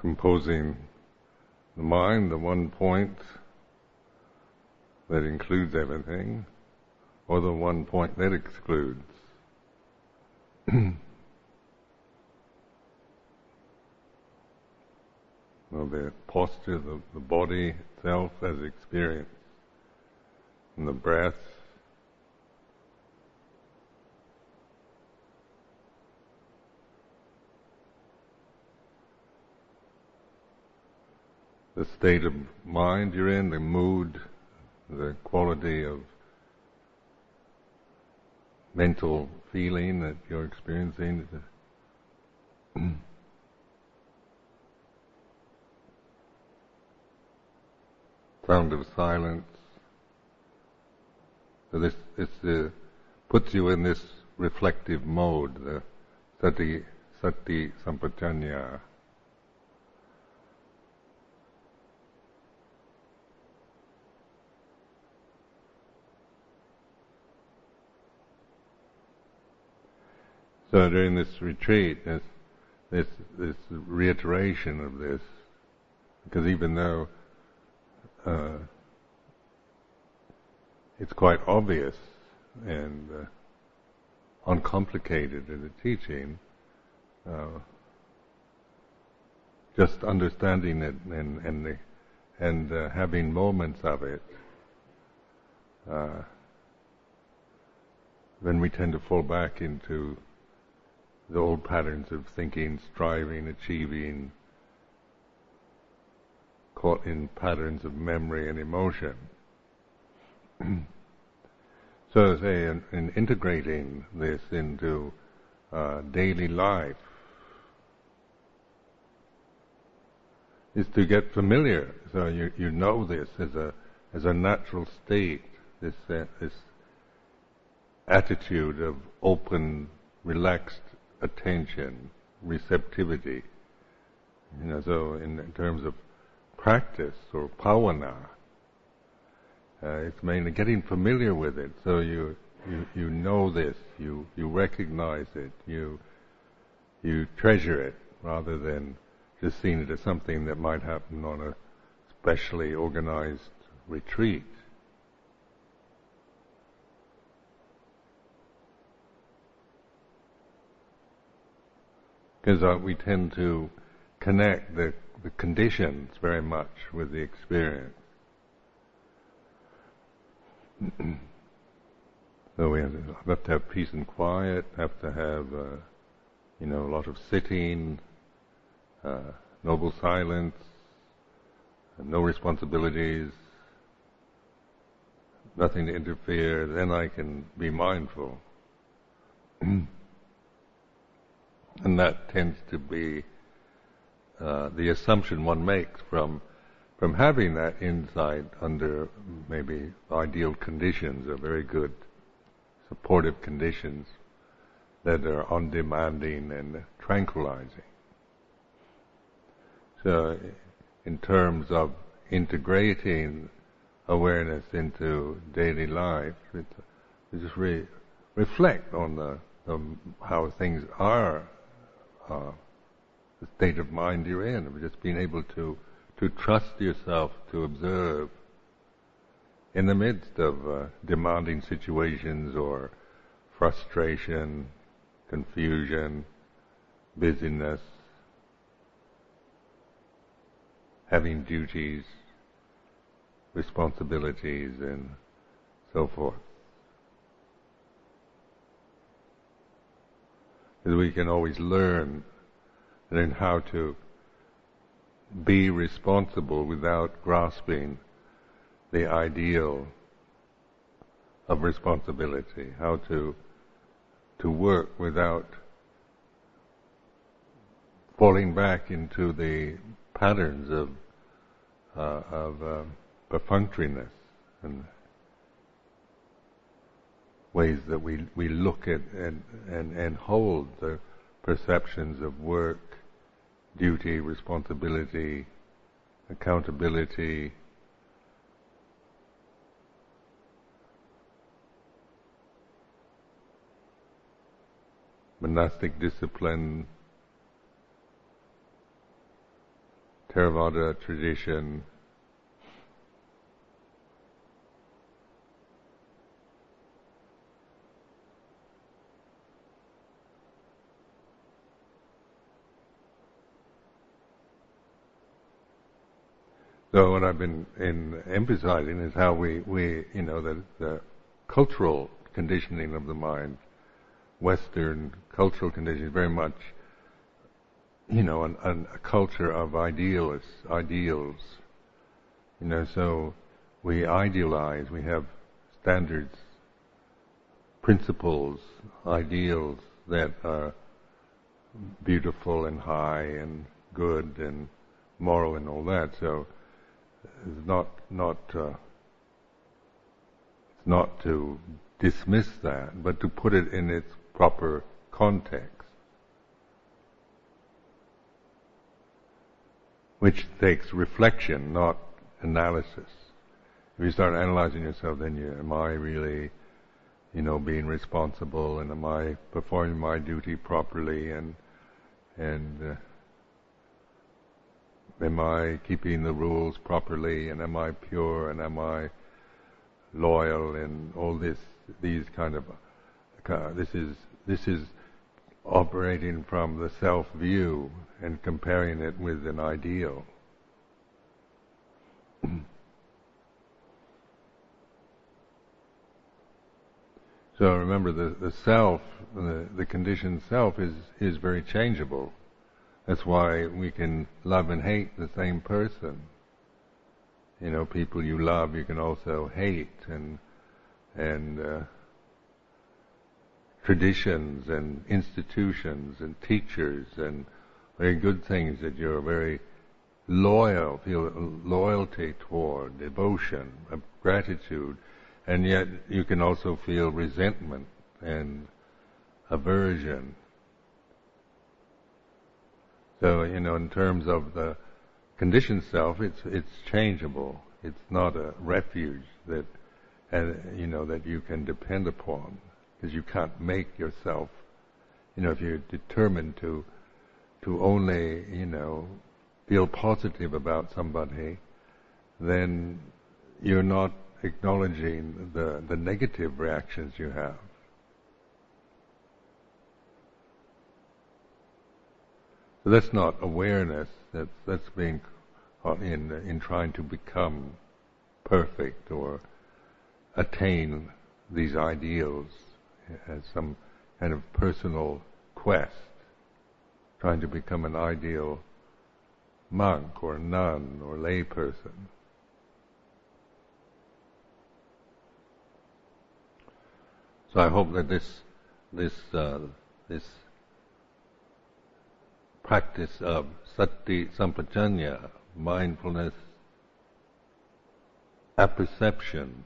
composing the mind, the one point that includes everything, or the one point that excludes. well, the posture, the, the body itself as experience, and the breath, the state of mind you're in, the mood, the quality of mental feeling that you're experiencing. Sound of silence. So this this uh, puts you in this reflective mode, the sati sati. So during this retreat, this, this, this reiteration of this, because even though uh, it's quite obvious and uh, uncomplicated in the teaching, uh, just understanding it and and the, and uh, having moments of it, uh, then we tend to fall back into the old patterns of thinking, striving, achieving, caught in patterns of memory and emotion. so, say, in, in, integrating this into uh, daily life is to get familiar. So you you know this as a as a natural state. This uh, this attitude of open, relaxed attention, receptivity. You know, so in, in terms of practice or bhavana, uh, it's mainly getting familiar with it. So you, you you know this, you you recognize it, you you treasure it rather than just seeing it as something that might happen on a specially organized retreat. Because uh, we tend to connect the, the conditions very much with the experience. so we have, have, to have peace and quiet, have to have, uh, you know, a lot of sitting, uh, noble silence, no responsibilities, nothing to interfere, then I can be mindful. And that tends to be uh, the assumption one makes from from having that insight under maybe ideal conditions or very good supportive conditions that are undemanding and tranquilizing. So, in terms of integrating awareness into daily life, it's, just re- reflect on the, the, how things are uh, the state of mind you're in, of just being able to to trust yourself to observe in the midst of uh, demanding situations or frustration, confusion, busyness, having duties, responsibilities, and so forth. Is we can always learn learn how to be responsible without grasping the ideal of responsibility, how to to work without falling back into the patterns of uh, of uh, perfunctoriness and ways that we, we look at and, and, and hold the perceptions of work, duty, responsibility, accountability, monastic discipline, Theravada tradition. So what I've been in emphasizing is how we, we you know, the, the cultural conditioning of the mind, Western cultural conditioning, very much you know, an, an, a culture of idealists, ideals. You know, so we idealize, we have standards, principles, ideals that are beautiful and high and good and moral and all that. So it's not not uh, not to dismiss that, but to put it in its proper context. which takes reflection, not analysis. If you start analyzing yourself, then you, am I really, you know, being responsible, and am I performing my duty properly, and and uh, am I keeping the rules properly, and am I pure, and am I loyal, and all this, these kind of, uh, this is this is operating from the self view and comparing it with an ideal. so remember the, the self, the, the conditioned self is, is very changeable. That's why we can love and hate the same person. You know, people you love, you can also hate, and and uh, traditions and institutions and teachers and very good things that you're very loyal, feel loyalty toward, devotion, gratitude, and yet you can also feel resentment and aversion. So, you know, in terms of the conditioned self, it's it's changeable. It's not a refuge that, uh, you know, that you can depend upon because you can't make yourself. You know, if you're determined to to only, you know, feel positive about somebody, then you're not acknowledging the, the negative reactions you have. That's not awareness. That's that's being in in trying to become perfect or attain these ideals as some kind of personal quest trying to become an ideal monk or nun or layperson. So I hope that this this uh, this practice of sati sampajanya, mindfulness, apperception,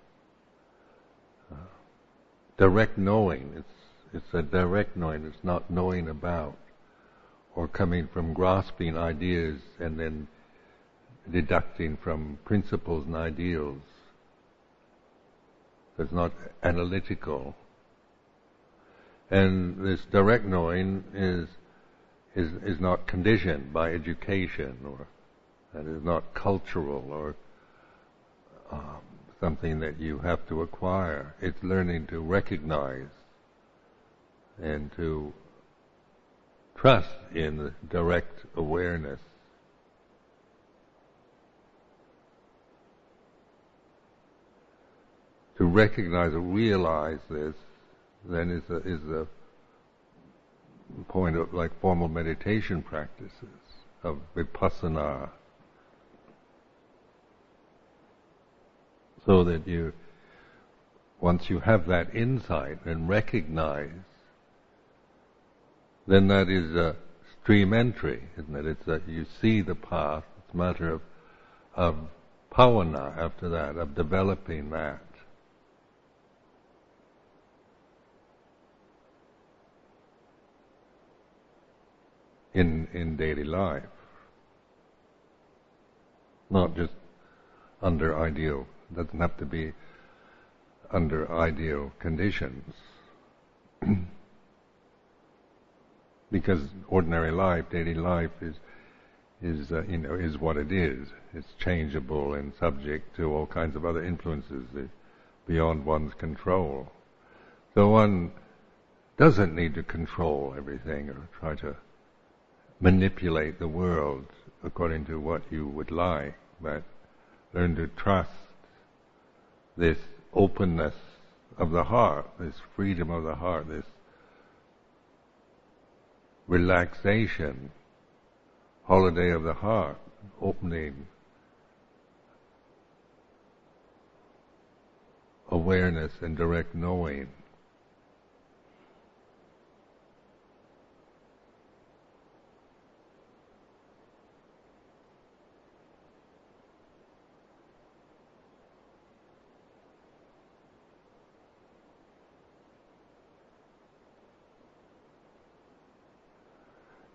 uh, direct knowing. It's it's a direct knowing. It's not knowing about or coming from grasping ideas and then deducting from principles and ideals. It's not analytical. And this direct knowing is is is not conditioned by education or that is not cultural or um, something that you have to acquire. It's learning to recognize and to trust in direct awareness. To recognize or realize this then is a, is a point of like formal meditation practices of vipassana. So that you, once you have that insight and recognize then that is a stream entry, isn't it? It's that you see the path. It's a matter of of bhavana after that, of developing that. In in daily life. Not just under ideal it doesn't have to be under ideal conditions. because ordinary life, daily life is is uh, you know is what it is. It's changeable and subject to all kinds of other influences beyond one's control. So one doesn't need to control everything or try to manipulate the world according to what you would like, but learn to trust this openness of the heart, this freedom of the heart, this relaxation, holiday of the heart, opening awareness and direct knowing.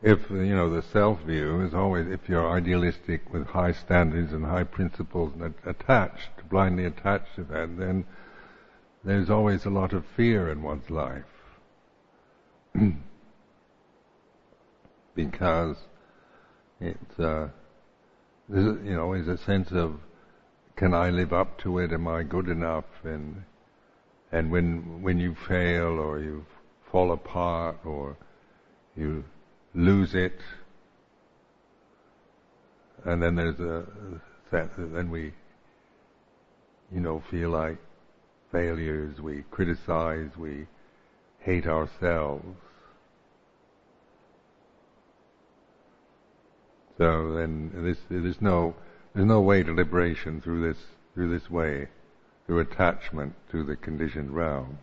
If you know the self view is always if you're idealistic with high standards and high principles and attached, blindly attached to that, then there's always a lot of fear in one's life. because it's uh, there's, you know there's a sense of can I live up to it? Am I good enough? And and when when you fail or you fall apart or you lose it, and then there's a that then we, you know, feel like failures. We criticize. We hate ourselves. So then, this, there's no there's no way to liberation through this through this way, through attachment to the conditioned realm,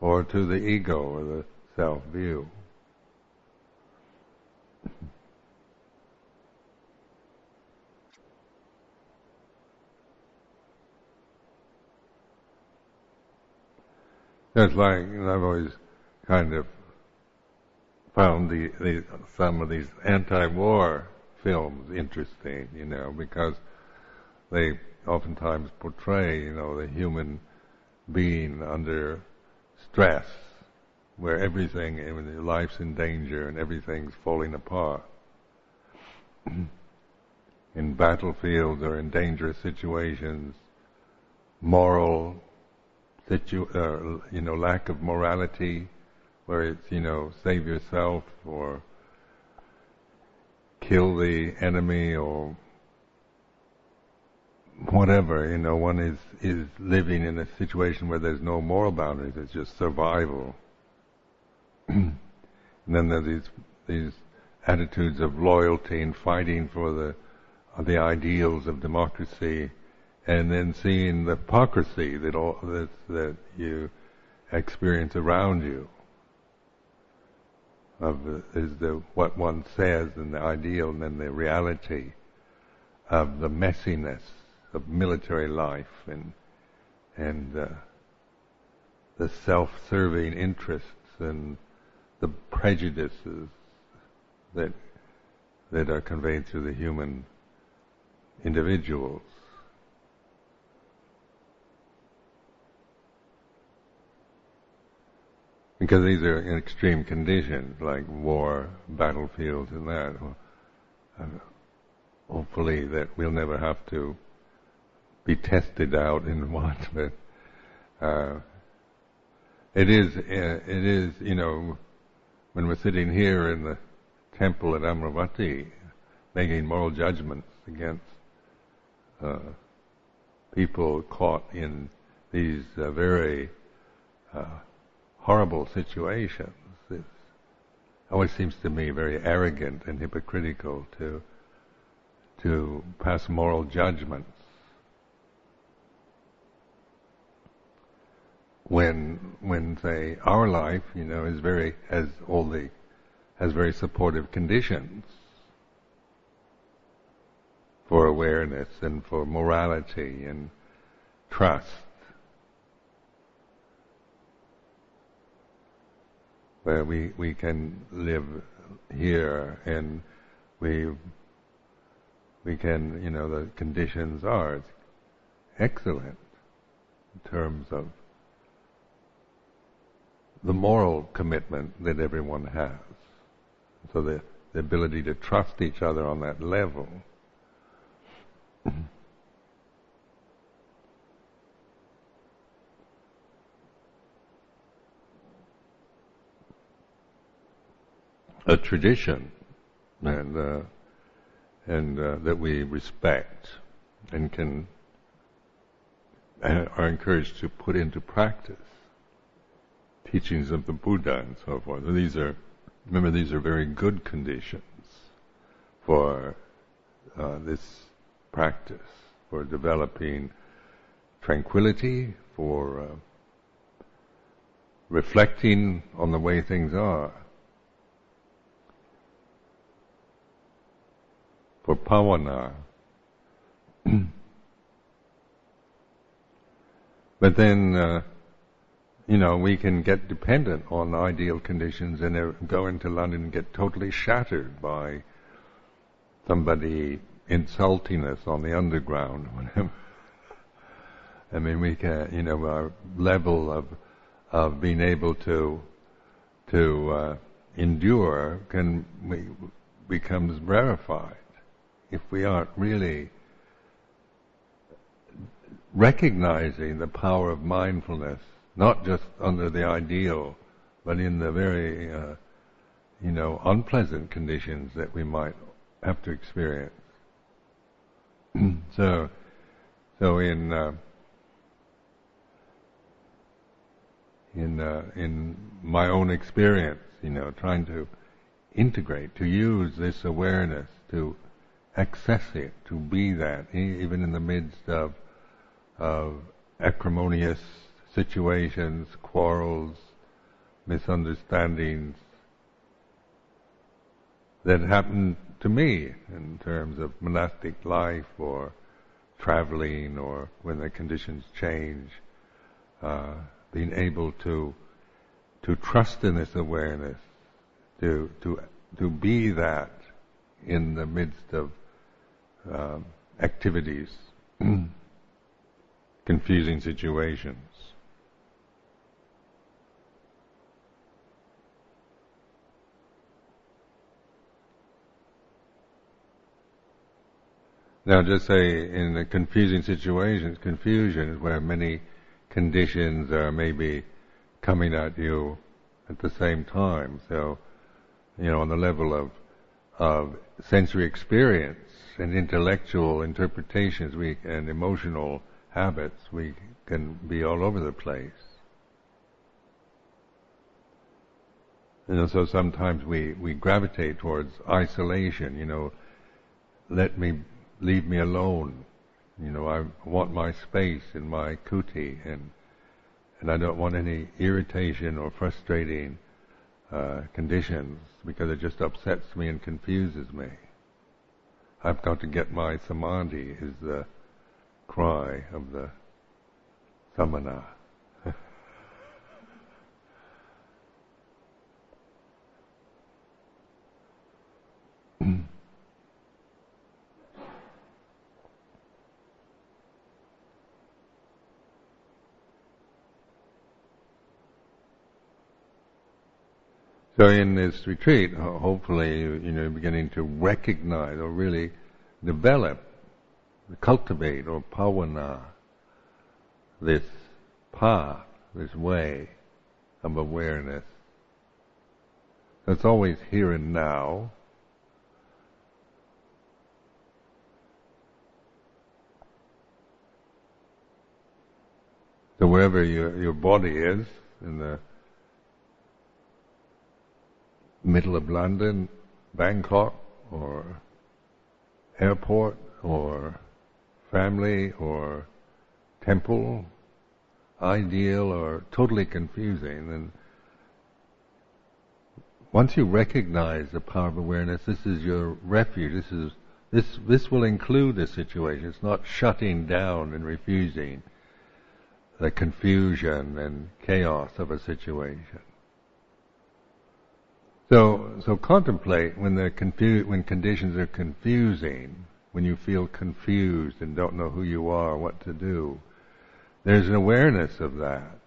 or to the ego or the self view. It's like I've always kind of found the, the some of these anti-war films interesting, you know, because they oftentimes portray, you know, the human being under stress where everything, I life's in danger and everything's falling apart. in battlefields or in dangerous situations, moral situ- uh, you know, lack of morality, where it's, you know, save yourself or kill the enemy or whatever, you know, one is, is living in a situation where there's no moral boundaries, it's just survival. And then there's these these attitudes of loyalty and fighting for the uh, the ideals of democracy, and then seeing the hypocrisy that all that that you experience around you of is the what one says and the ideal and then the reality of the messiness of military life and and uh, the self-serving interests and the prejudices that that are conveyed through the human individuals. Because these are in extreme conditions, like war, battlefields, and that. Hopefully, that we'll never have to be tested out in one, but uh, it is, uh, it is, you know, when we're sitting here in the temple at Amaravati, making moral judgments against uh, people caught in these uh, very uh, horrible situations. It always seems to me very arrogant and hypocritical to to pass moral judgments when when say our life, you know, is very has all the has very supportive conditions for awareness and for morality and trust. Where we, we can live here and we we can, you know, the conditions are excellent in terms of the moral commitment that everyone has. So the the ability to trust each other on that level. a tradition and uh, and uh, that we respect and can uh, are encouraged to put into practice teachings of the Buddha and so forth. And these are remember these are very good conditions for uh, this practice for developing tranquility for uh, reflecting on the way things are for bhavana. but then, uh, you know, we can get dependent on ideal conditions and go into London and get totally shattered by somebody insulting us on the underground. I mean, we can, you know, our level of of being able to to uh, endure can we, becomes rarefied if we aren't really recognizing the power of mindfulness, not just under the ideal, but in the very, uh, you know, unpleasant conditions that we might have to experience. so, so in uh, in uh, in my own experience, you know, trying to integrate, to use this awareness to access it, to be that, even in the midst of, of acrimonious situations, quarrels, misunderstandings that happen to me in terms of monastic life or traveling or when the conditions change, uh, being able to to trust in this awareness, to to to be that in the midst of uh, activities, confusing situations. Now, just say in the confusing situations, confusion is where many conditions are maybe coming at you at the same time. So, you know, on the level of of sensory experience, and intellectual interpretations we, and emotional habits, we can be all over the place. And so sometimes we, we gravitate towards isolation, you know, let me, leave me alone. You know, I want my space in my kuti and, and I don't want any irritation or frustrating uh, conditions because it just upsets me and confuses me. I've got to get my samadhi is the cry of the samana. So in this retreat, hopefully, you know, beginning to recognize or really develop, cultivate or bhavana this path, this way of awareness. It's always here and now. So wherever your your body is in the middle of London, Bangkok, or airport, or family, or temple, ideal, or totally confusing. And once you recognize the power of awareness, this is your refuge. This is this this will include the situation. It's not shutting down and refusing the confusion and chaos of a situation. So, so contemplate when the confu- when conditions are confusing, when you feel confused and don't know who you are, what to do. There's an awareness of that.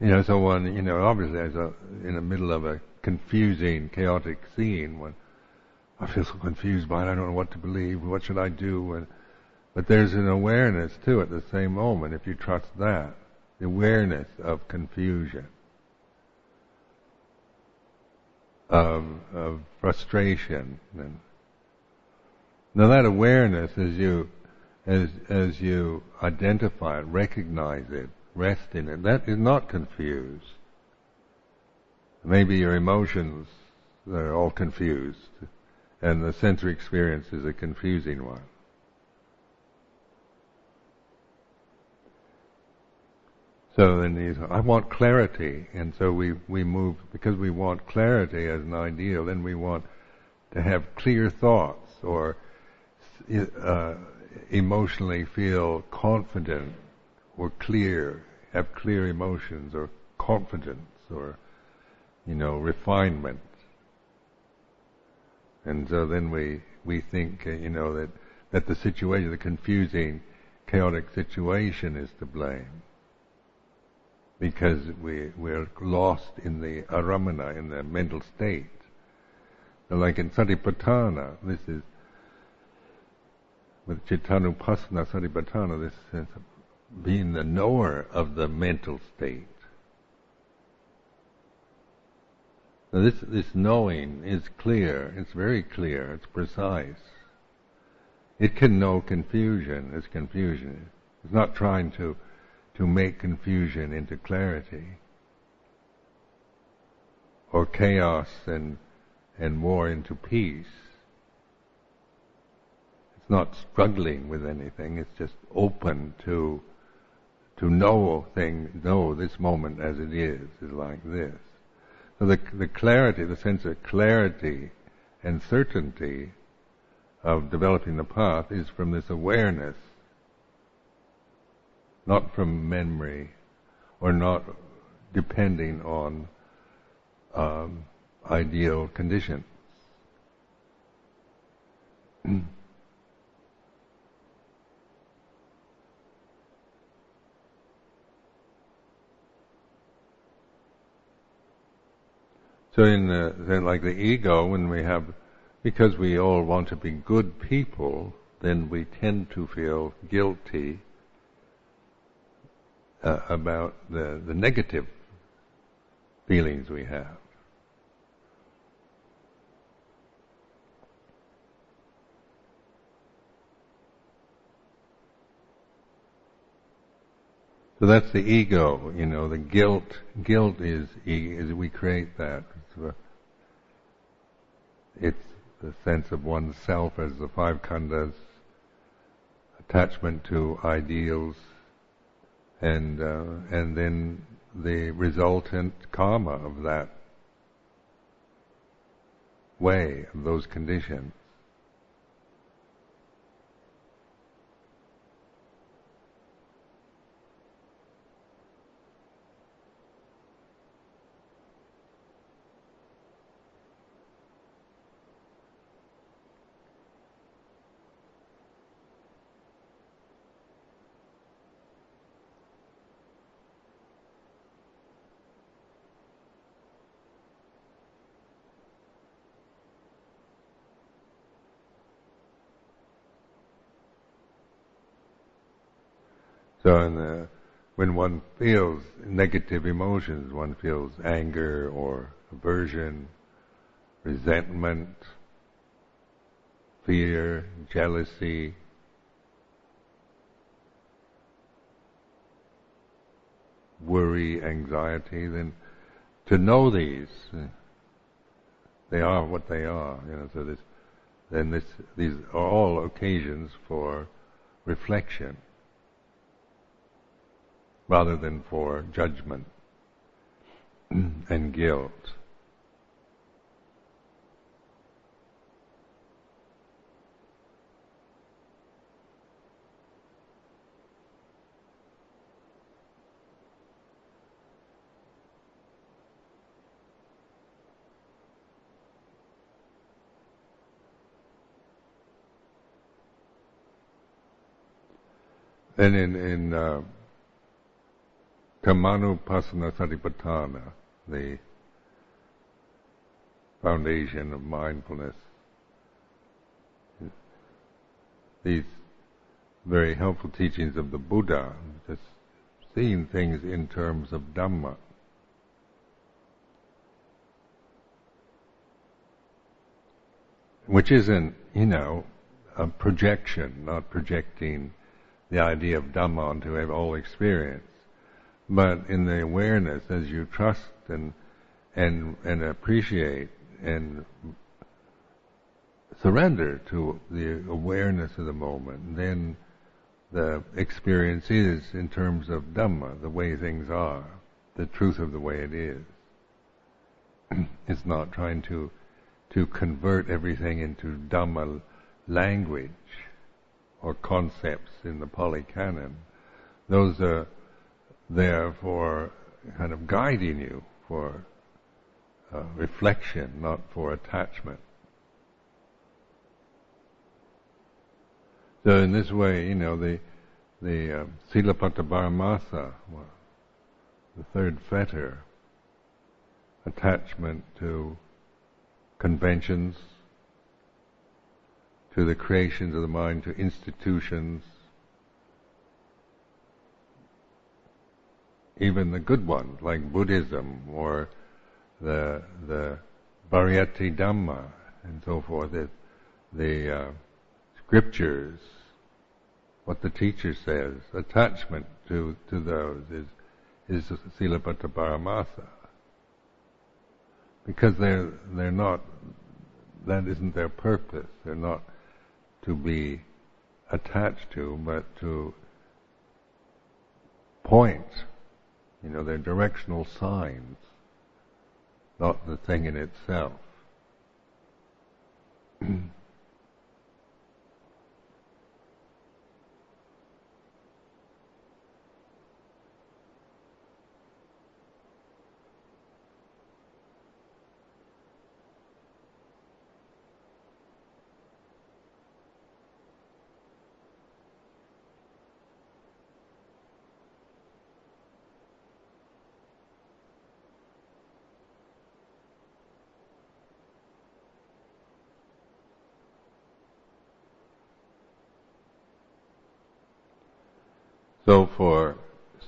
You know, so one, you know, obviously as a, in the middle of a confusing, chaotic scene, when I feel so confused by it, I don't know what to believe, what should I do, and, but there's an awareness too at the same moment, if you trust that, the awareness of confusion, of, of frustration, and now that awareness, as you, as, as you identify it, recognize it, rest in it. That is not confused. Maybe your emotions are all confused, and the sensory experience is a confusing one. So then these, I want clarity, and so we, we move, because we want clarity as an ideal, then we want to have clear thoughts, or uh, emotionally feel confident or clear, have clear emotions or confidence or, you know, refinement. And so then we, we think, uh, you know, that, that the situation, the confusing, chaotic situation is to blame. Because we, we're lost in the aramana, in the mental state. like in Satipatthana, this is with Cittanupassana Satipatthana, this sense of being the knower of the mental state. Now this, this knowing is clear, it's very clear, it's precise. It can know confusion as confusion. It's not trying to, to make confusion into clarity. Or chaos and, and war into peace. It's not struggling with anything, it's just open to to know thing, know this moment as it is, is like this. So the, the clarity, the sense of clarity and certainty of developing the path is from this awareness, not from memory, or not depending on um, ideal conditions. So in the, like the ego, when we have, because we all want to be good people, then we tend to feel guilty uh, about the, the negative feelings we have. So that's the ego, you know, the guilt, guilt is, is we create that. It's, it's the sense of oneself as the five khandhas, attachment to ideals, and, uh, and then the resultant karma of that way, of those conditions. So the, uh, when one feels negative emotions, one feels anger or aversion, resentment, fear, jealousy, worry, anxiety, then to know these, they are what they are. You know, so this, then this, these are all occasions for reflection rather than for judgment and guilt. Then in, in uh, Dhammanupassana Satipatthana, the foundation of mindfulness. These very helpful teachings of the Buddha, just seeing things in terms of Dhamma. Which isn't, you know, a projection, not projecting the idea of Dhamma onto all experience, but in the awareness as you trust and and and appreciate and surrender to the awareness of the moment, then the experience is in terms of Dhamma, the way things are, the truth of the way it is. it's not trying to to convert everything into Dhamma language or concepts in the Pali Canon. Those are there for kind of guiding you for uh, reflection, not for attachment. So in this way, you know, the the uh, Silabbata Paramasa, the third fetter, attachment to conventions, to the creations of the mind, to institutions, even the good ones like Buddhism or the the Pariyatti Dhamma and so forth, the, the uh, scriptures, what the teacher says, attachment to, to those is is Silabbata Paramasa. Because they're they're not that isn't their purpose. They're not to be attached to, but to point. You know, they're directional signs, not the thing in itself. So for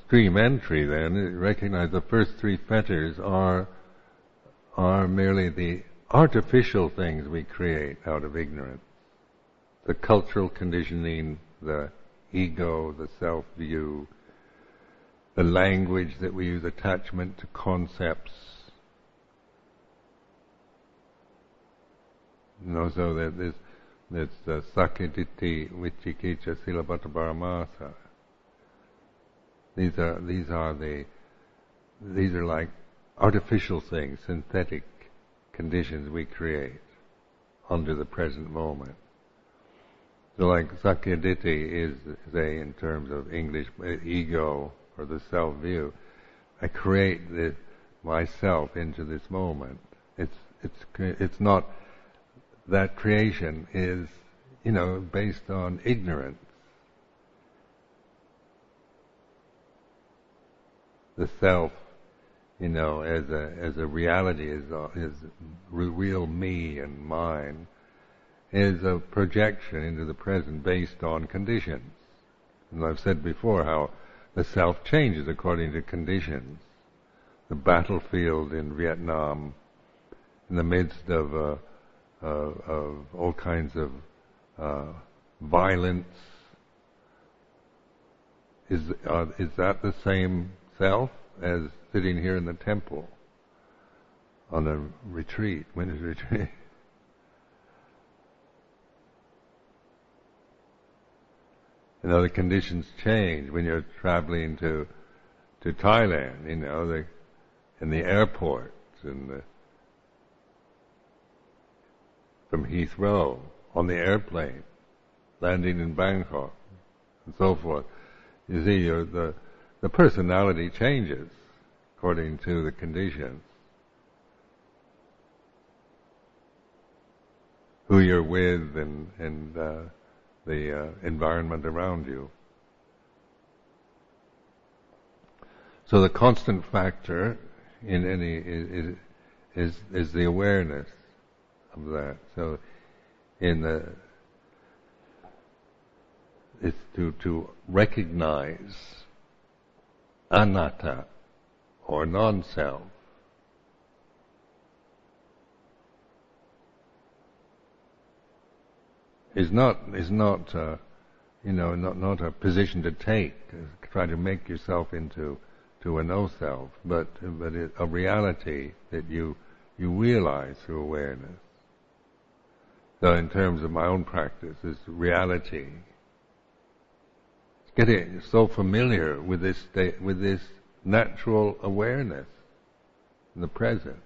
stream entry then, recognize the first three fetters are, are merely the artificial things we create out of ignorance. The cultural conditioning, the ego, the self-view, the language that we use, attachment to concepts. You know, so that this, this uh, sakkayaditthi, vicikiccha, silabbata paramasa, these are these are the these are like artificial things, synthetic conditions we create under the present moment. So like Sakkayaditthi is, say, in terms of English, uh, ego or the self-view. I create the, myself into this moment. It's, it's, it's not, that creation is, you know, based on ignorance. The self, you know, as a as a reality, as a, as real me and mine, is a projection into the present based on conditions. And I've said before how the self changes according to conditions. The battlefield in Vietnam, in the midst of uh, uh, of all kinds of uh, violence, is uh, is that the same self as sitting here in the temple on a retreat, winter's retreat. you know, the conditions change when you're traveling to to Thailand. You know, the in the airports and the from Heathrow on the airplane, landing in Bangkok, and so forth. You see, you're the the personality changes according to the conditions. Who you're with and, and uh, the uh, environment around you. So the constant factor in any is, is is the awareness of that. So in the it's to to recognize anatta or non-self. Is not is not uh, you know not not a position to take To try to make yourself into to a no self but but it, a reality that you you realize through awareness. So in terms of my own practice is reality. it's getting so familiar with this state with this natural awareness in the present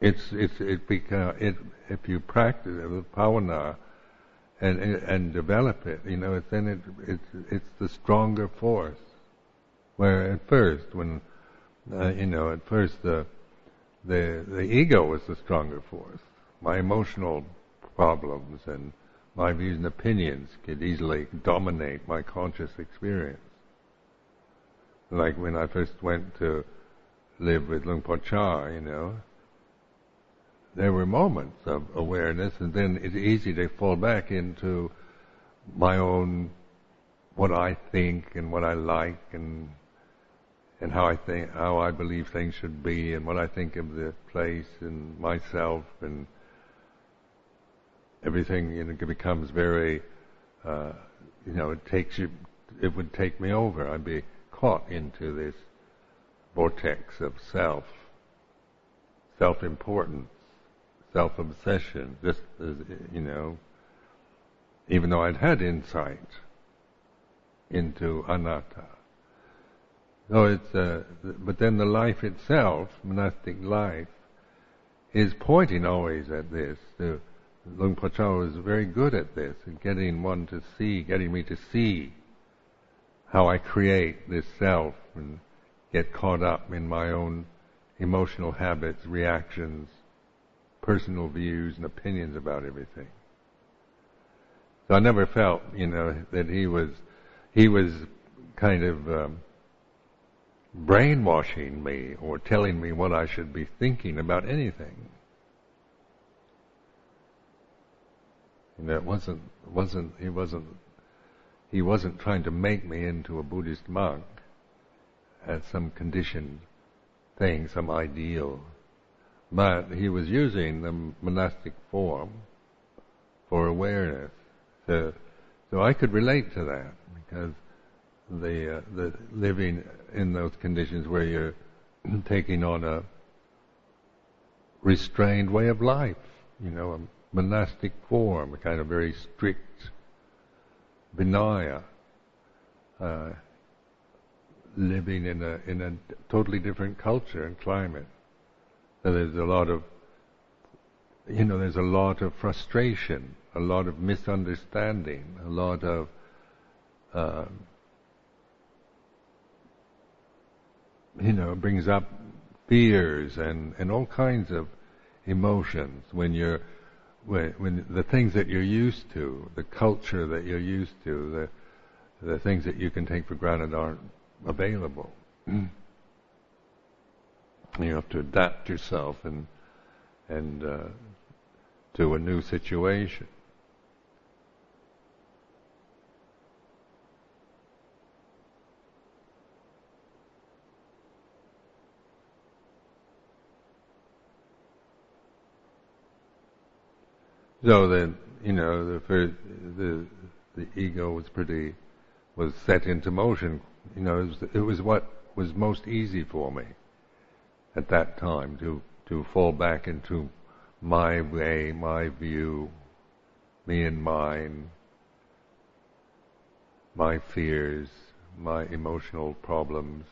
it's it's it become it if you practice it with bhavana and and develop it, you know, then it it's it's the stronger force. Where at first, when uh, you know, at first the the the ego is the stronger force. My emotional problems and my views and opinions could easily dominate my conscious experience. Like when I first went to live with Luang Por Chah, you know, there were moments of awareness, and then it's easy to fall back into my own what I think and what I like and and how I think how I believe things should be and what I think of the place and myself and everything you know becomes very uh, you know it takes you it would take me over I'd be caught into this vortex of self self importance self-obsession, just as, you know, even though I'd had insight into anatta. So it's, uh, but then the life itself, monastic life, is pointing always at this. The, Luang Por Chah was very good at this, in getting one to see, getting me to see how I create this self and get caught up in my own emotional habits, reactions, personal views and opinions about everything. So I never felt, you know, that he was, he was kind of um, brainwashing me or telling me what I should be thinking about anything. And that wasn't, wasn't, he wasn't, he wasn't trying to make me into a Buddhist monk as some conditioned thing, some ideal but he was using the monastic form for awareness. So, so I could relate to that because the uh, the living in those conditions where you're taking on a restrained way of life, you know, a monastic form, a kind of very strict Vinaya, uh, living in a in a totally different culture and climate. So there's a lot of, you know, there's a lot of frustration, a lot of misunderstanding, a lot of uh, you know, brings up fears and, and all kinds of emotions when you're when, when the things that you're used to, the culture that you're used to, the the things that you can take for granted aren't available. You have to adapt yourself and and uh, to a new situation. So then, you know, the first, the the ego was pretty was set into motion. You know, it was, it was what was most easy for me at that time to to fall back into my way, my view, me and mine, my fears, my emotional problems,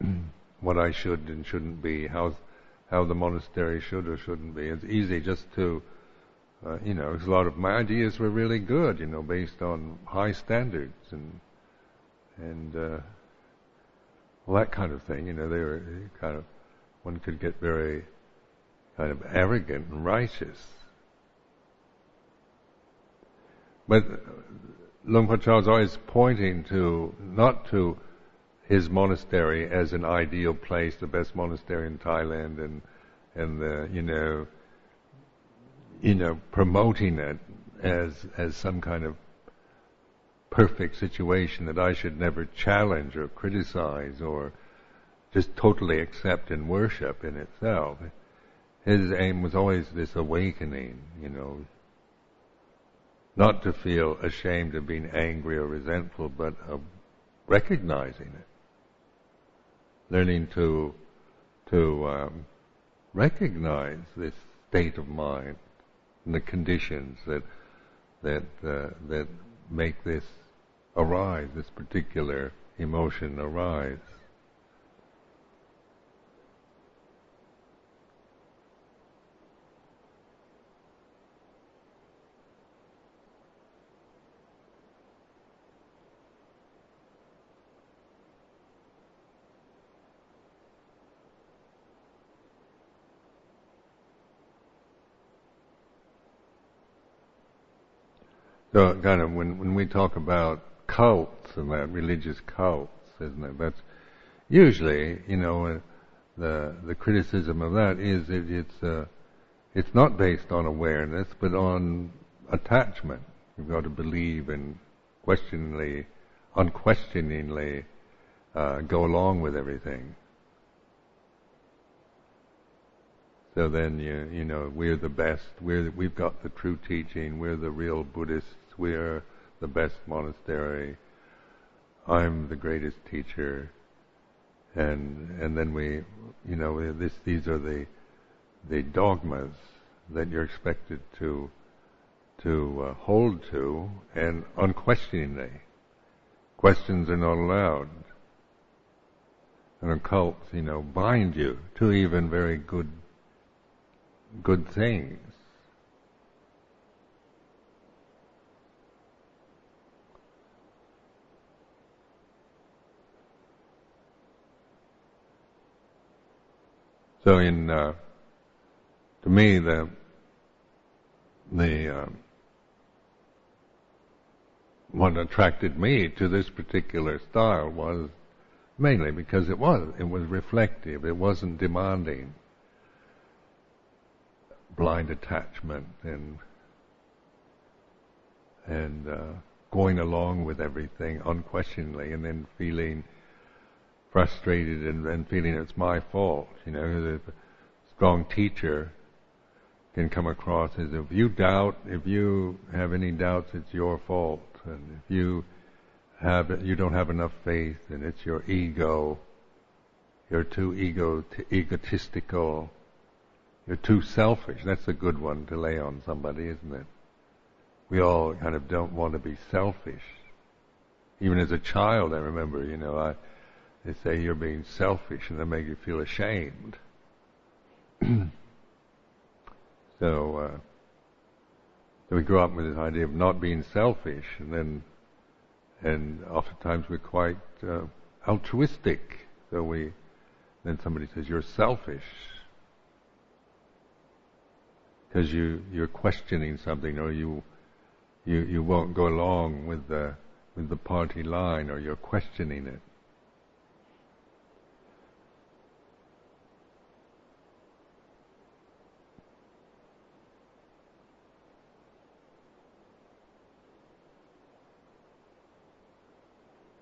what I should and shouldn't be, how how the monastery should or shouldn't be. It's easy just to, uh, you know, a lot of my ideas were really good, you know, based on high standards and and uh, that kind of thing. You know, they were kind of one could get very kind of arrogant and righteous but Luang Por Chah is always pointing to, not to his monastery as an ideal place, the best monastery in Thailand, and and the, you know, you know, promoting it as as some kind of perfect situation that I should never challenge or criticize or just totally accept and worship in itself. His aim was always this awakening, you know, not to feel ashamed of being angry or resentful, but of recognizing it, learning to to um, recognize this state of mind the conditions that that uh, that make this arise, this particular emotion arise. So kind of when when we talk about cults and that religious cults, isn't it? That's usually, you know, uh, the the criticism of that is it's uh, it's not based on awareness, but on attachment. You've got to believe and questioningly, unquestioningly uh, go along with everything. So then you you know we're the best. We're we've got the true teaching. We're the real Buddhists. We're the best monastery. I'm the greatest teacher. And and then we, you know, this these are the the dogmas that you're expected to to uh, hold to, and unquestioningly, questions are not allowed. And occults, you know, bind you to even very good good things. So in uh, to me the the uh, what attracted me to this particular style was mainly because it was it was reflective. It wasn't demanding blind attachment and and uh, going along with everything unquestioningly, and then feeling frustrated and, and feeling it's my fault. You know, the strong teacher can come across as if you doubt, if you have any doubts, it's your fault, and if you have you don't have enough faith, and it's your ego. You're too ego egotistical you're too selfish. That's a good one to lay on somebody, isn't it? We all kind of don't want to be selfish. Even as a child, I remember, you know, I, they say you're being selfish and they make you feel ashamed. so, uh, so we grow up with this idea of not being selfish and then, and oftentimes we're quite uh, altruistic. So we, then somebody says, you're selfish because you you're questioning something or you you you won't go along with the with the party line or you're questioning it.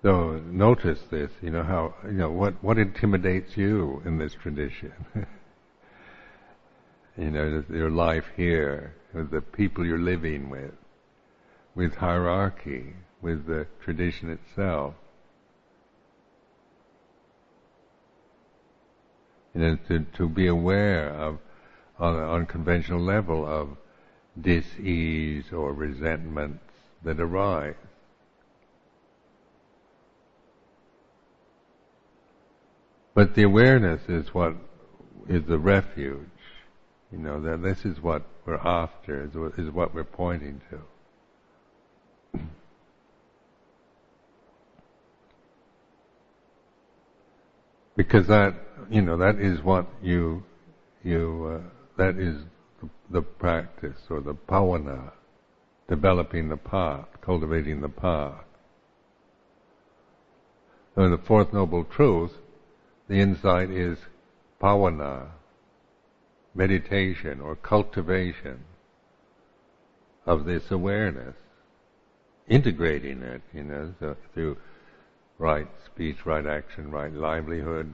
So notice this, you know how you know what what intimidates you in this tradition. you know, your life here, with the people you're living with, with hierarchy, with the tradition itself. You know, to, to be aware of, on an unconventional level, of dis-ease or resentments that arise. But the awareness is what is the refuge. You know, that this is what we're after, is what, is what we're pointing to. because that, you know, that is what you, you, uh, that is the, the practice or the bhavana developing the path, cultivating the path. So in the Fourth Noble Truth, the insight is bhavana, meditation or cultivation of this awareness, integrating it, you know, so through right speech, right action, right livelihood.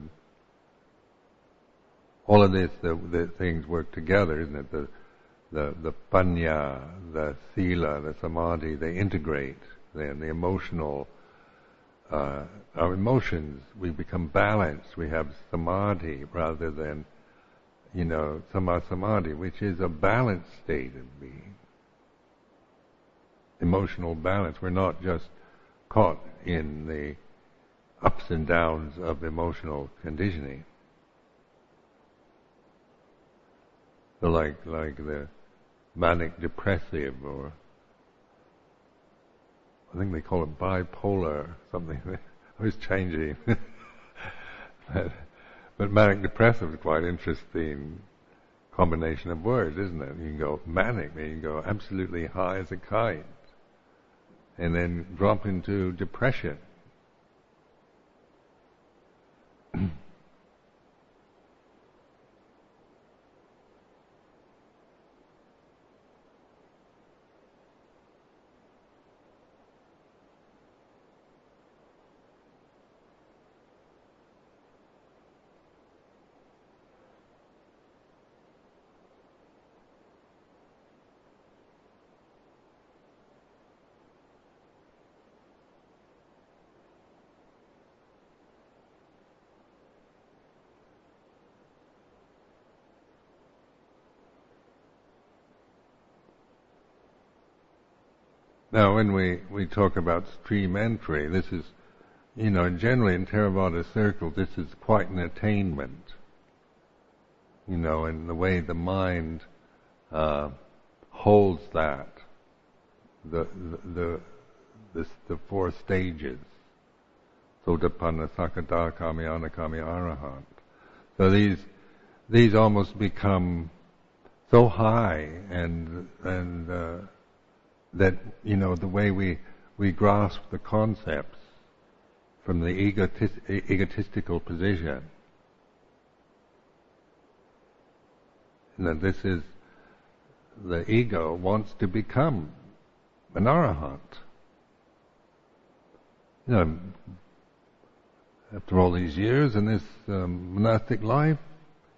All of this, the, the things work together, isn't it? The, the, the panya, the sila, the samadhi, they integrate. Then the emotional, uh, our emotions, we become balanced. We have samadhi rather than, you know, samadhi, which is a balanced state of being. Emotional balance. We're not just caught in the ups and downs of emotional conditioning. So like like the manic depressive or I think they call it bipolar something. Always changing. but, but manic depressive is quite interesting combination of words, isn't it? You can go manic, you can go absolutely high as a kite, and then drop into depression. Now, when we, we talk about stream entry, this is, you know, generally in Theravada circles, this is quite an attainment. You know, in the way the mind uh, holds that, the the the, the four stages, Sotapanna, Sakadagami, Anagami, Arahant. So these these almost become so high and and uh, that you know the way we we grasp the concepts from the egotist, egotistical position, and that this is the ego wants to become an arahant. You know, after all these years in this um, monastic life,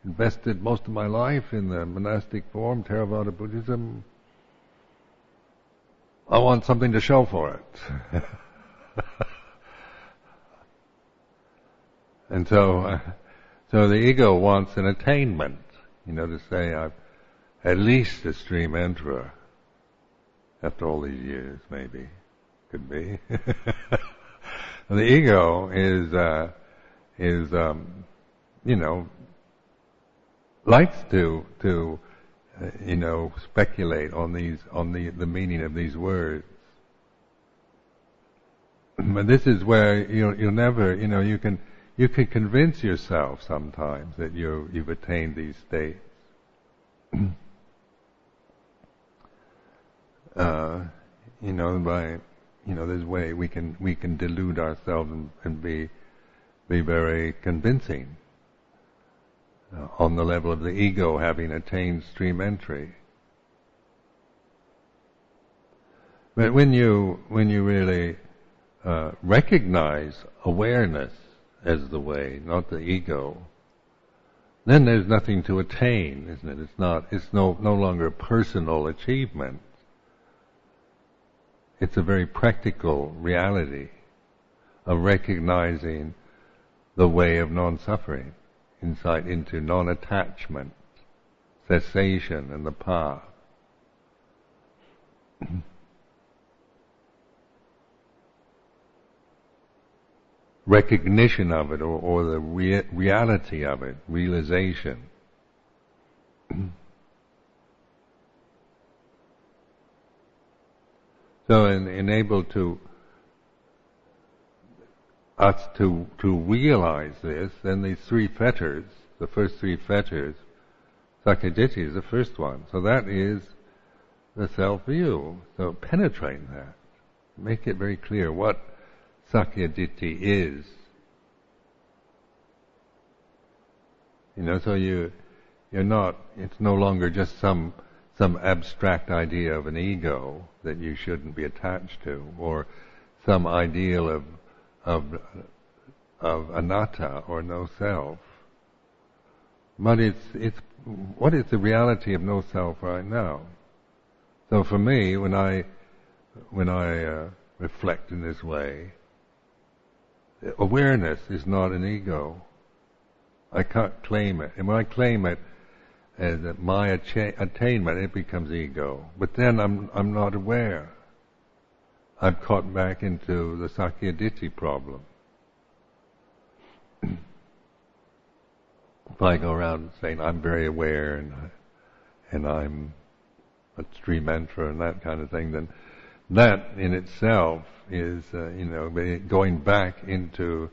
invested most of my life in the monastic form, Theravada Buddhism, I want something to show for it. and so, uh, so the ego wants an attainment, you know, to say I'm at least a stream enterer after all these years, maybe, could be. the ego is, uh, is, um, you know, likes to, to uh, you know, speculate on these, on the, the meaning of these words. But this is where you'll, you'll never, you know, you can, you can convince yourself sometimes that you you've attained these states. uh, you know, by, you know, this way we can, we can delude ourselves and, and be, be very convincing uh, on the level of the ego having attained stream entry. But when you when you really uh, recognize awareness as the way, not the ego, then there's nothing to attain, isn't it? It's not. It's no no longer personal achievement. It's a very practical reality of recognizing the way of non-suffering insight into non-attachment, cessation and the path. Recognition of it or, or the rea- reality of it, realization. so in, enabled to us to, to realize this, then these three fetters, the first three fetters, Sakkayaditthi is the first one. So that is the self-view. So penetrate that. Make it very clear what Sakkayaditthi is. You know, so you, you're not, it's no longer just some, some abstract idea of an ego that you shouldn't be attached to, or some ideal of, of, of anatta or no self. But it's, it's, what is the reality of no self right now? So for me, when I, when I uh, reflect in this way, awareness is not an ego. I can't claim it. And when I claim it as my attainment, it becomes ego. But then I'm, I'm not aware. I'm caught back into the Sakkayaditthi problem. if I go around saying I'm very aware and and I'm a stream enterer and that kind of thing, then that in itself is, uh, you know, going back into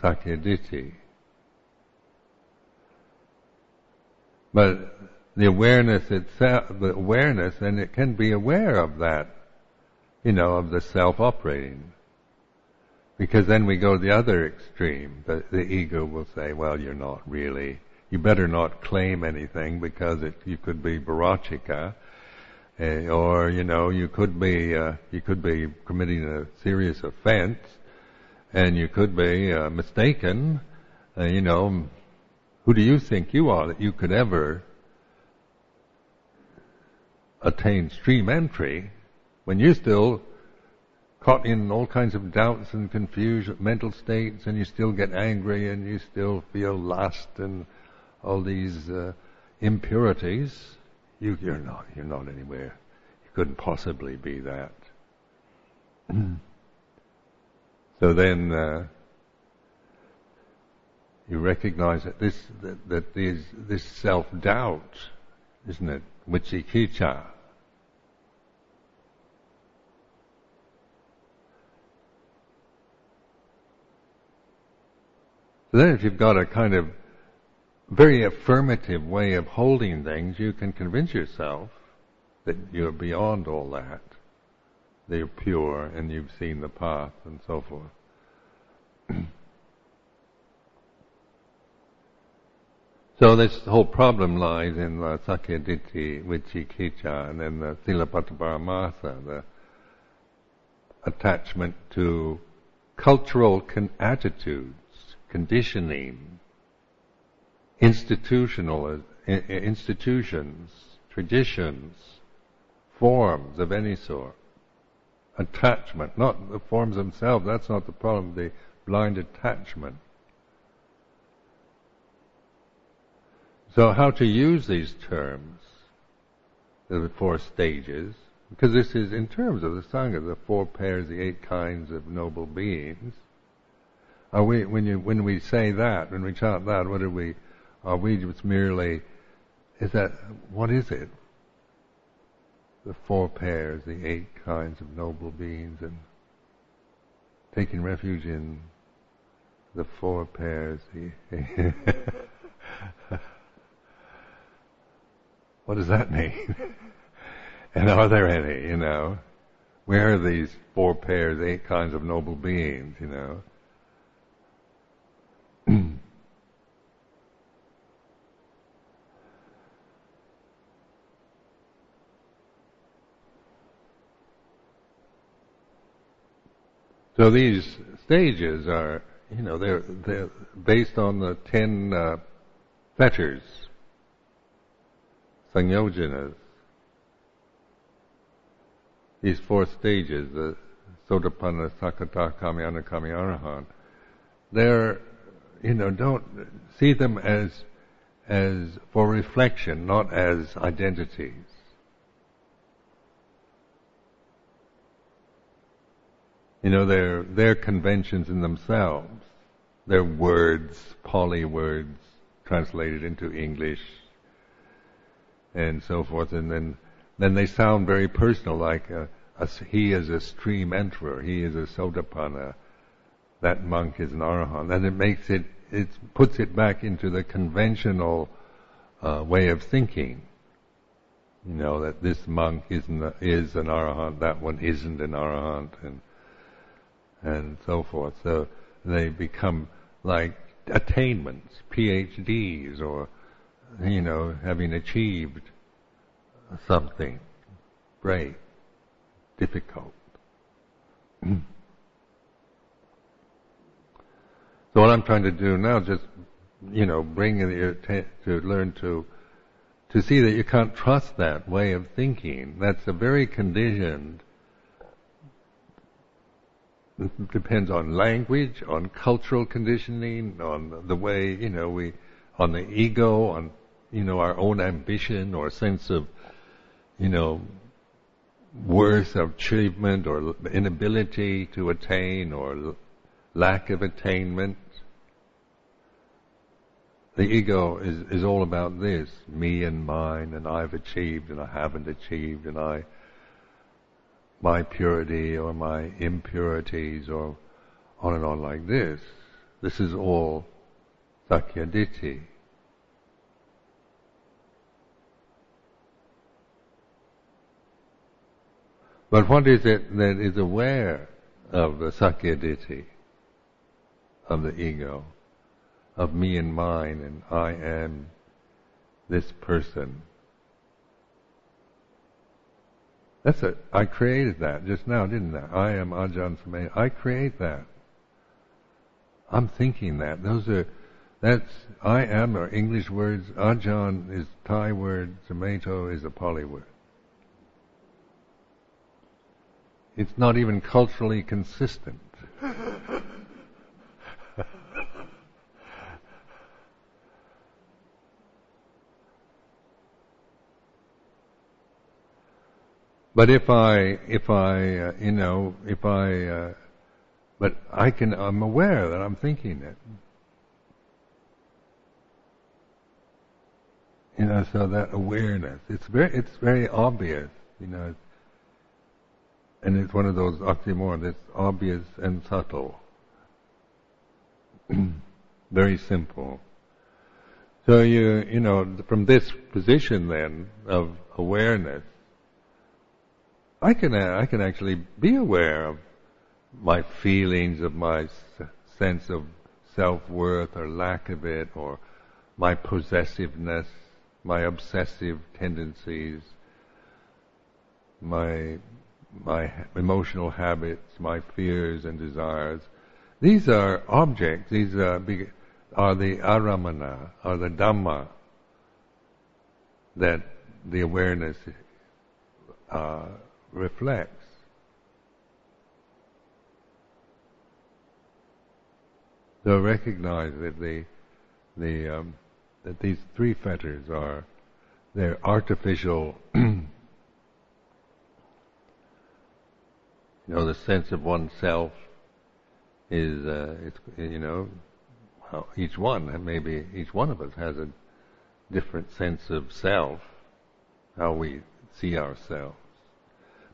Sakkayaditthi. But the awareness itself, the awareness, and it can be aware of that, you know, of the self operating. Because then we go to the other extreme. The, the ego will say, well, you're not really, you better not claim anything because it, you could be Parajika, uh, or you know you could be uh, you could be committing a serious offense, and you could be uh, mistaken. Uh, you know, who do you think you are that you could ever attain stream entry when you're still caught in all kinds of doubts and confusion, mental states, and you still get angry and you still feel lust and all these uh, impurities? You, you're not. You're not anywhere. You couldn't possibly be that. so then uh, you recognize that this that, that this, this self doubt, isn't it, vicikiccha. Then, if you've got a kind of very affirmative way of holding things, you can convince yourself that you're beyond all that. That you're pure and you've seen the path and so forth. so this whole problem lies in the Sakkayaditthi, Vicikiccha, and then the Silabbataparamasa, the attachment to cultural con- attitudes, conditioning, institutional eh, institutions, traditions, forms of any sort. Attachment, not the forms themselves, that's not the problem, the blind attachment. So how to use these terms, the four stages, because this is in terms of the Sangha, the four pairs, the eight kinds of noble beings. Are we, when you, when we say that, when we chant that, what are we, are we just merely, is that, what is it? The four pairs, the eight kinds of noble beings, and taking refuge in the four pairs. what does that mean? and are there any, you know? Where are these four pairs, eight kinds of noble beings, you know? So these stages are, you know, they're, they're based on the ten uh, fetters, sanyojanas. These four stages, the Sotapanna, Sakadagami, Anagami, Arahant, they're, you know, don't see them as, as for reflection, not as identities. You know, they're, they're conventions in themselves. They're words, Pali words, translated into English, and so forth. And then, then they sound very personal, like uh, a, a, he is a stream enterer, he is a sotapanna, that monk is an arahant. And it makes it, it puts it back into the conventional uh, way of thinking. You know that this monk isn't a, is an arahant, that one isn't an arahant, and and so forth. So they become like attainments, PhDs, or you know, having achieved something great, difficult. so what I'm trying to do now, just you know, bring your to learn to to see that you can't trust that way of thinking. That's a very conditioned. It depends on language, on cultural conditioning, on the way you know we, on the ego, on you know our own ambition or sense of, you know, worth of achievement or inability to attain or lack of attainment the ego is, is all about this, me and mine, and I've achieved and I haven't achieved, and I, my purity or my impurities, or on and on like this. This is all Sakkayaditthi. But what is it that is aware of the Sakkayaditthi, of the ego? Of me and mine and I am this person. That's it. I created that just now, didn't I? I am Ajahn Sumedho. I create that. I'm thinking that. Those are, that's, I am are English words. Ajahn is Thai word. Sumedho is a Pali word. It's not even culturally consistent. But if I, if I, uh, you know, if I, uh, but I can, I'm aware that I'm thinking it. You know, so that awareness, it's very, it's very obvious, you know, and it's one of those oxymorons, it's obvious and subtle. very simple. So you, you know, from this position then of awareness, I can uh, I can actually be aware of my feelings, of my sense of self worth or lack of it, or my possessiveness, my obsessive tendencies, my my emotional habits, my fears and desires. These are objects. These are, are the aramana, are the dhamma that the awareness uh, reflects. So recognize that the the um, that these three fetters are they're artificial. you know, the sense of oneself is uh, it's you know each one maybe each one of us has a different sense of self, how we see ourselves.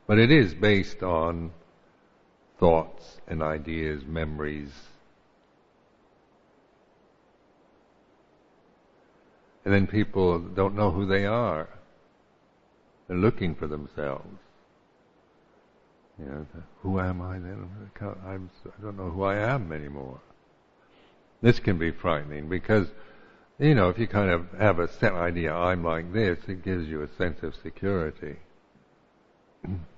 But it is based on thoughts and ideas, memories. And then people don't know who they are. They're looking for themselves. You know, who am I then? I'm, I don't know who I am anymore. This can be frightening because, you know, if you kind of have a set idea, I'm like this, it gives you a sense of security.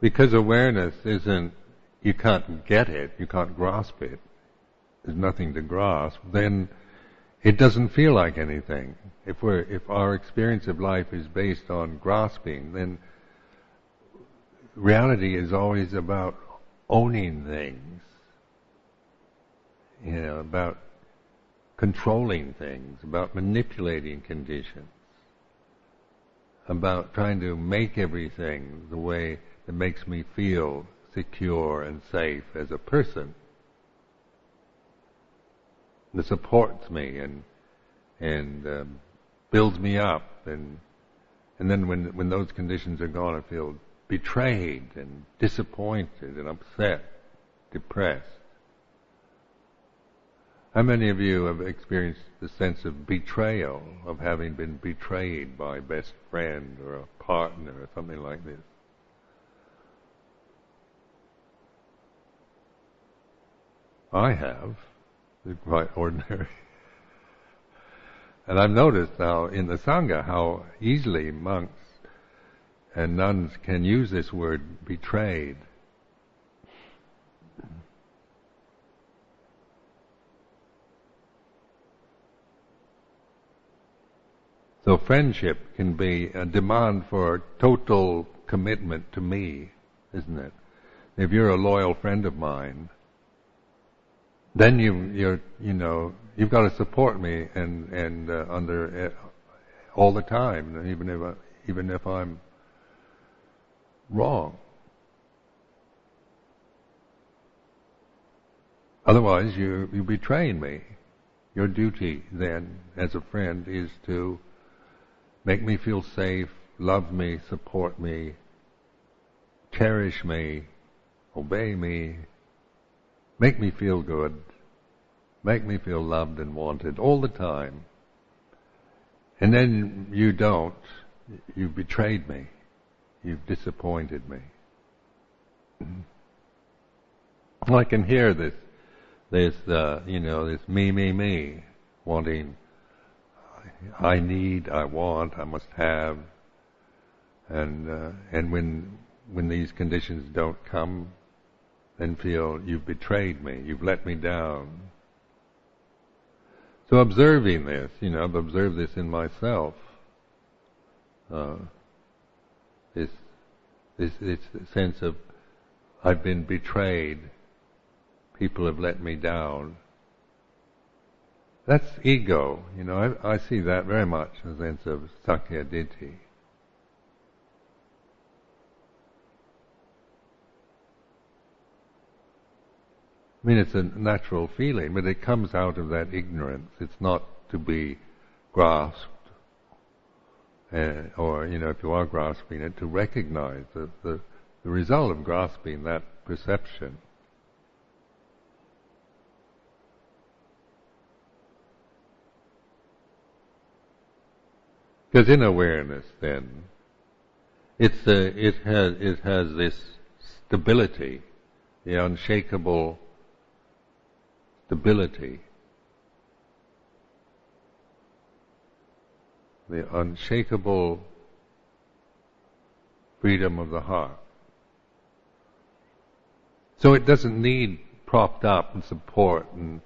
Because awareness isn't, you can't get it, you can't grasp it, there's nothing to grasp, then it doesn't feel like anything. If we're, if our experience of life is based on grasping, then reality is always about owning things. You know, about controlling things, about manipulating conditions, about trying to make everything the way that makes me feel secure and safe as a person. That supports me and and um, builds me up and And then when, when those conditions are gone, I feel betrayed and disappointed and upset, depressed. How many of you have experienced the sense of betrayal, of having been betrayed by a best friend or a partner or something like this? I have. It's quite ordinary. And I've noticed now in the Sangha how easily monks and nuns can use this word betrayed. So friendship can be a demand for total commitment to me, isn't it? If you're a loyal friend of mine, then you you're you know you've got to support me and and uh, under uh, all the time, even if I, even if I'm wrong. Otherwise, you you betraying me. Your duty then, as a friend, is to make me feel safe, love me, support me, cherish me, obey me, make me feel good, make me feel loved and wanted all the time. And then you don't, you've betrayed me, you've disappointed me. I can hear this, this, uh, you know, this me, me, me, wanting, I need, I want, I must have, and uh, and when when these conditions don't come, then feel you've betrayed me, you've let me down. So observing this, you know, I've observed this in myself. Uh, this, this, this sense of I've been betrayed, people have let me down. That's ego, you know, I, I see that very much in the sense of Sakkaya Ditthi. I mean, it's a natural feeling, but it comes out of that ignorance. It's not to be grasped, uh, or, you know, if you are grasping it, to recognize the, the, the result of grasping that perception. Because in awareness, then, it's uh, it has it has this stability, the unshakable stability, the unshakable freedom of the heart. So it doesn't need propped up and support and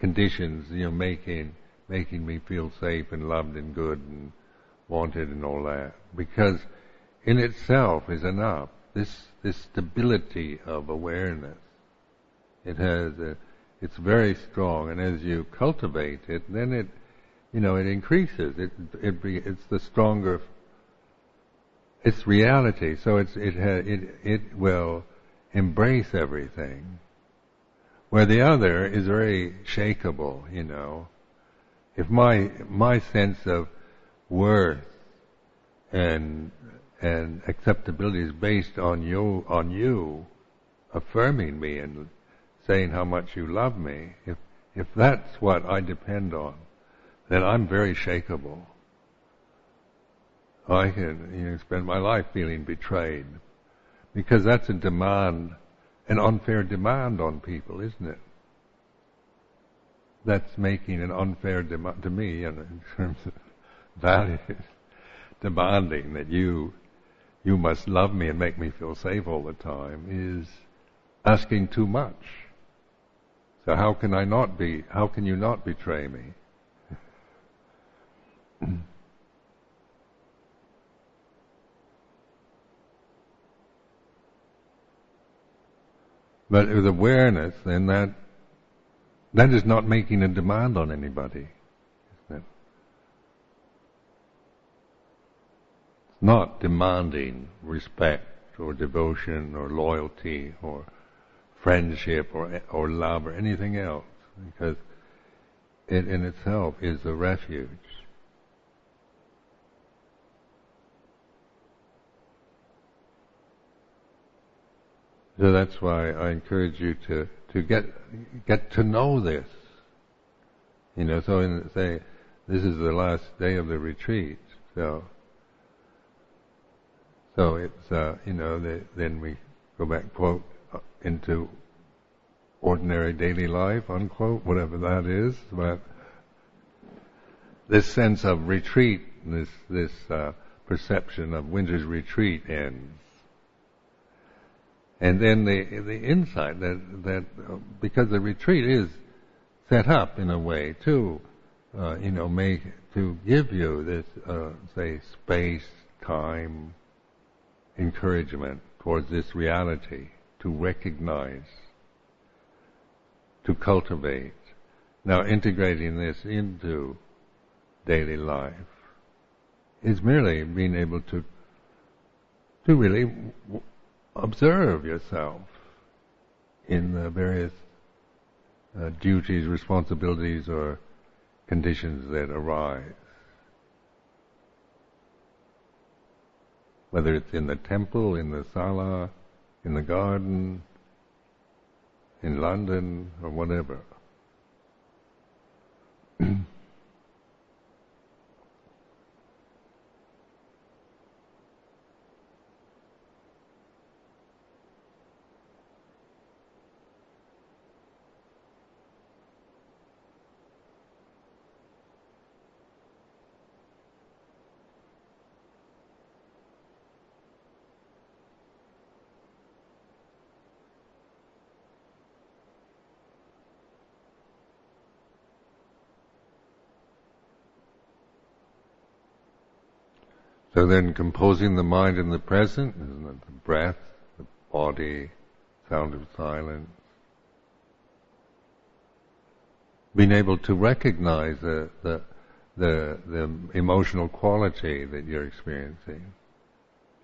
conditions, you know, making making me feel safe and loved and good and wanted and all that, because in itself is enough. This this stability of awareness, it has a it's very strong, and as you cultivate it, then it, you know, it increases. It it it's the stronger. It's reality, so it's it ha, it it will embrace everything. Where the other is very shakable, you know. If my my sense of worth and and acceptability is based on you on you affirming me and saying how much you love me, if, if that's what I depend on, then I'm very shakable. I can you know, spend my life feeling betrayed because that's a demand, an unfair demand on people, isn't it? That's making an unfair demand to me you know, in terms of values, demanding that you you must love me and make me feel safe all the time is asking too much. So how can I not be, how can you not betray me? but with awareness, then that, that is not making a demand on anybody. isn't it? It's not demanding respect or devotion or loyalty or friendship or, or love or anything else, because it in itself is a refuge. So that's why I encourage you to, to get, get to know this. You know, so in, say, this is the last day of the retreat, so, so it's, uh, you know, the, then we go back, quote, into ordinary daily life unquote whatever that is, but this sense of retreat, this this uh, perception of winter's retreat ends. And then the the insight that that uh, because the retreat is set up in a way to uh, you know make to give you this uh, say space time encouragement towards this reality to recognize to cultivate now integrating this into daily life is merely being able to to really observe yourself in the various uh, duties, responsibilities, or conditions that arise. Whether it's in the temple, in the sala, in the garden, in London, or whatever. So then composing the mind in the present, isn't it? the breath, the body, sound of silence. Being able to recognize the, the, the, the emotional quality that you're experiencing.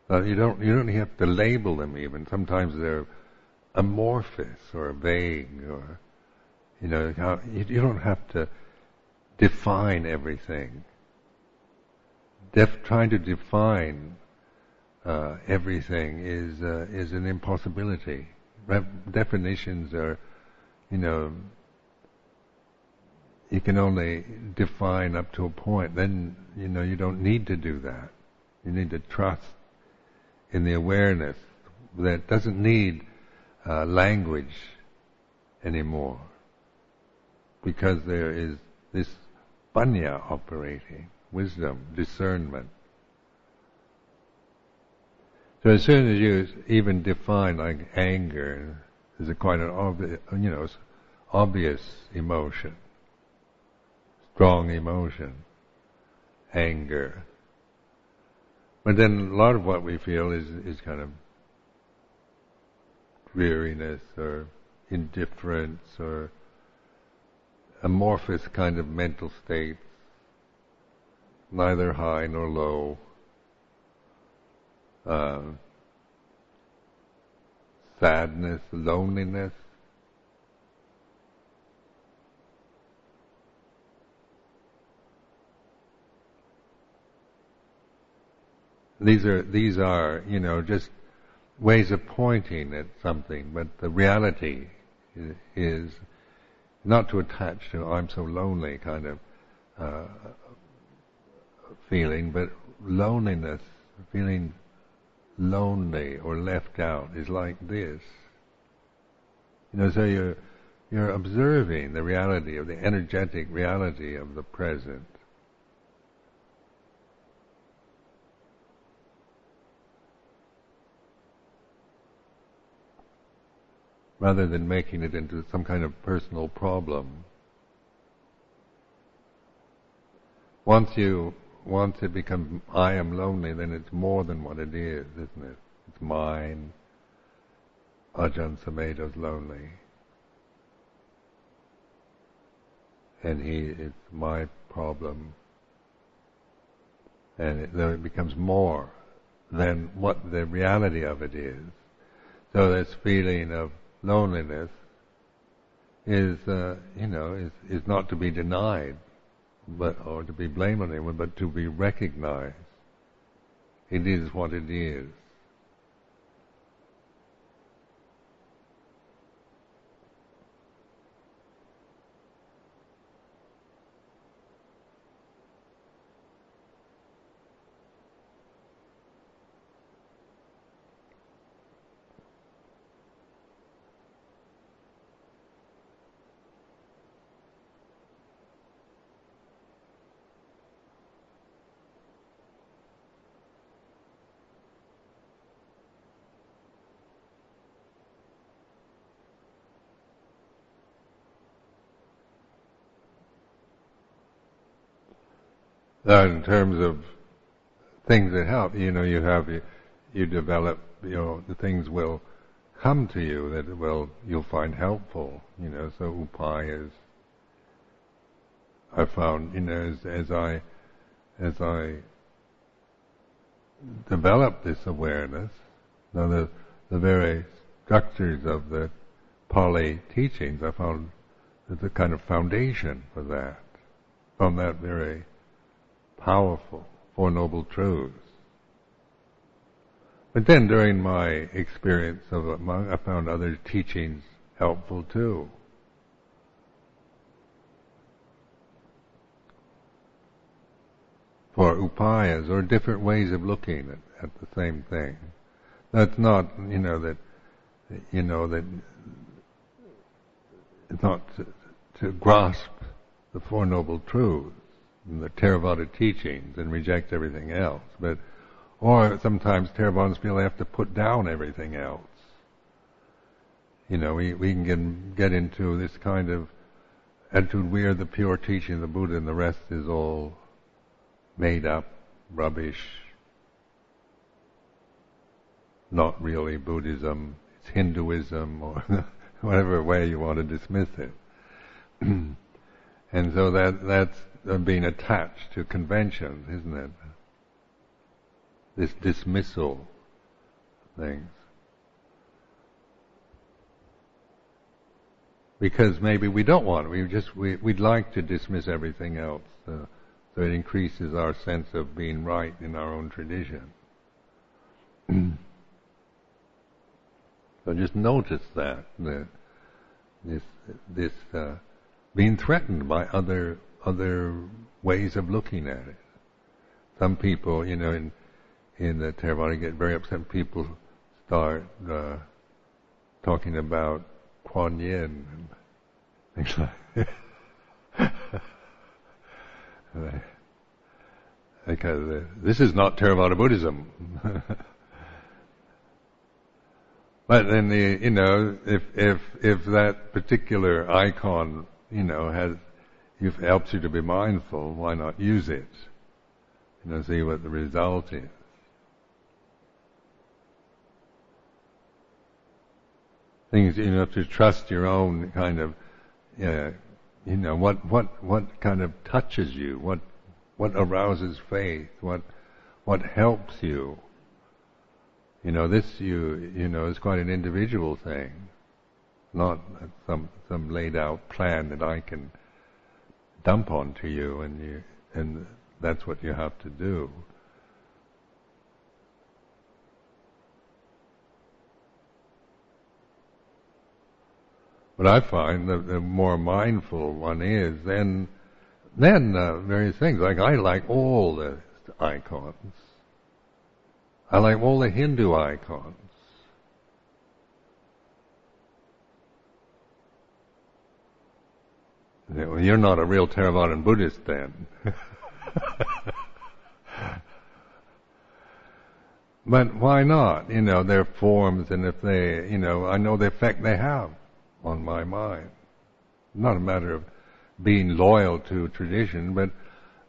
Uh, you don't, you don't have to label them even. Sometimes they're amorphous or vague or, you know, you, you don't have to define everything def- trying to define uh, everything is uh, is an impossibility. Definitions are, you know, you can only define up to a point. Then you know you don't need to do that. You need to trust in the awareness that doesn't need uh, language anymore, because there is this panya operating wisdom, discernment. So as soon as you even define like anger, is a quite an obvious, you know, obvious emotion, strong emotion, anger. But then a lot of what we feel is is kind of dreariness or indifference or amorphous kind of mental states neither high nor low. Uh, sadness, loneliness. These are these are you know just ways of pointing at something, but the reality is, not to attach to "I'm so lonely" kind of uh, feeling, but loneliness, feeling lonely or left out is like this. You know, so you're, you're observing the reality of the energetic reality of the present. Rather than making it into some kind of personal problem. Once you once it becomes I am lonely, then it's more than what it is, isn't it? It's mine. Ajahn Sumedho's lonely. And he, it's my problem. And it, then it becomes more than what the reality of it is. So this feeling of loneliness is, uh, you know, is, is not to be denied but or to be blamed on anyone, but to be recognized. It is what it is. Uh, in terms of things that help, you know, you have you, you develop, you know, the things will come to you that will you'll find helpful, you know. So upayas, I found, you know, as, as I as I develop this awareness, now the the very structures of the Pali teachings, I found that the kind of foundation for that, from that very powerful Four Noble Truths. But then during my experience of a monk, I found other teachings helpful too. For upayas or different ways of looking at, at the same thing. That's not, you know, that, you know, that it's not to, to grasp the Four Noble Truths the Theravada teachings and reject everything else, but or sometimes Theravadins feel they have to put down everything else. You know, we, we can get, get into this kind of attitude, we are the pure teaching of the Buddha and the rest is all made up, rubbish, not really Buddhism, it's Hinduism, or whatever way you want to dismiss it. and so that that's being attached to conventions, isn't it? This dismissal things. Because maybe we don't want it. We just we we'd like to dismiss everything else, uh, so it increases our sense of being right in our own tradition. so just notice that, that this this uh, being threatened by other other ways of looking at it. Some people, you know, in in the Theravada get very upset. People start uh, talking about Kuan Yin and things like. because uh, this is not Theravada Buddhism. but then the you know if if if that particular icon you know has if it helps you to be mindful, why not use it? You know, see what the result is. Things you have to trust your own kind of, uh, you know, what what what kind of touches you, what what arouses faith, what what helps you. You know, this you you know is quite an individual thing, not some some laid out plan that I can dump onto you, and you and that's what you have to do. But I find that the more mindful one is, then then uh, various things like I like all the icons. I like all the Hindu icons. You're not a real Theravadan Buddhist then. but why not? You know, they're forms and if they, you know, I know the effect they have on my mind. Not a matter of being loyal to tradition, but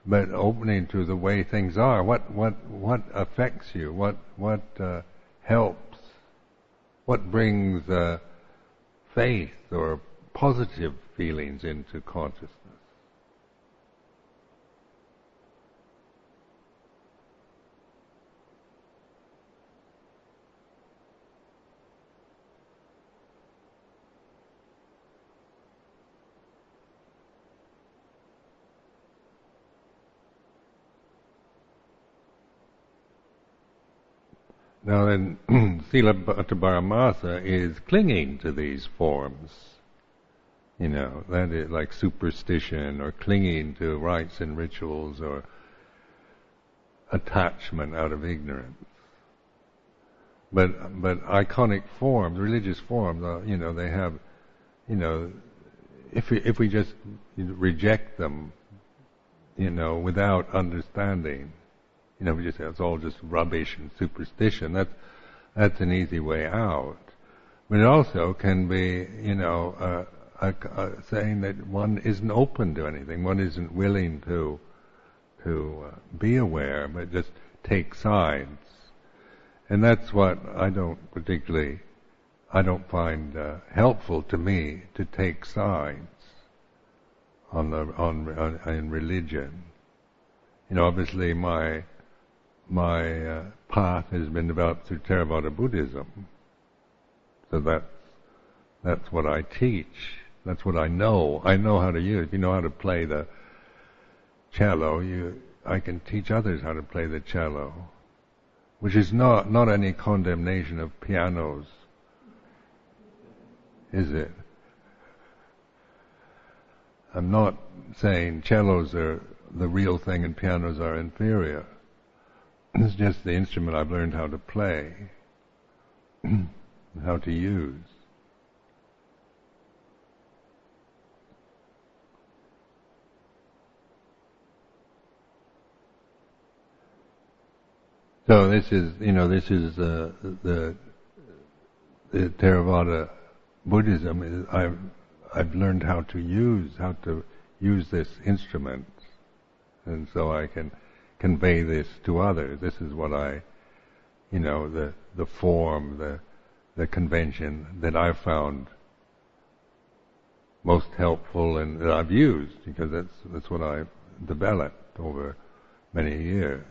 but opening to the way things are. What what what affects you? What what uh, helps? What brings uh, faith or positive feelings into consciousness. Now then, Silabbataparamasa is clinging to these forms you know, that is like superstition or clinging to rites and rituals or attachment out of ignorance. But but iconic forms, religious forms, uh, you know, they have, you know, if we if we just reject them, you know, without understanding, you know, we just say it's all just rubbish and superstition. That's that's an easy way out. But it also can be, you know. Uh, saying that one isn't open to anything, one isn't willing to to uh, be aware, but just take sides. And that's what I don't particularly, I don't find uh, helpful to me to take sides on the on, on in religion. You know, obviously my my uh, path has been developed through Theravada Buddhism, so that's that's what I teach. That's what I know. I know how to use. If you know how to play the cello, you I can teach others how to play the cello, which is not not any condemnation of pianos, is it? I'm not saying cellos are the real thing and pianos are inferior. It's just the instrument I've learned how to play, how to use. So this is, you know, this is uh, the the Theravada Buddhism. I've I've learned how to use how to use this instrument, and so I can convey this to others. This is what I, you know, the the form, the the convention that I've found most helpful and that I've used because that's that's what I've developed over many years.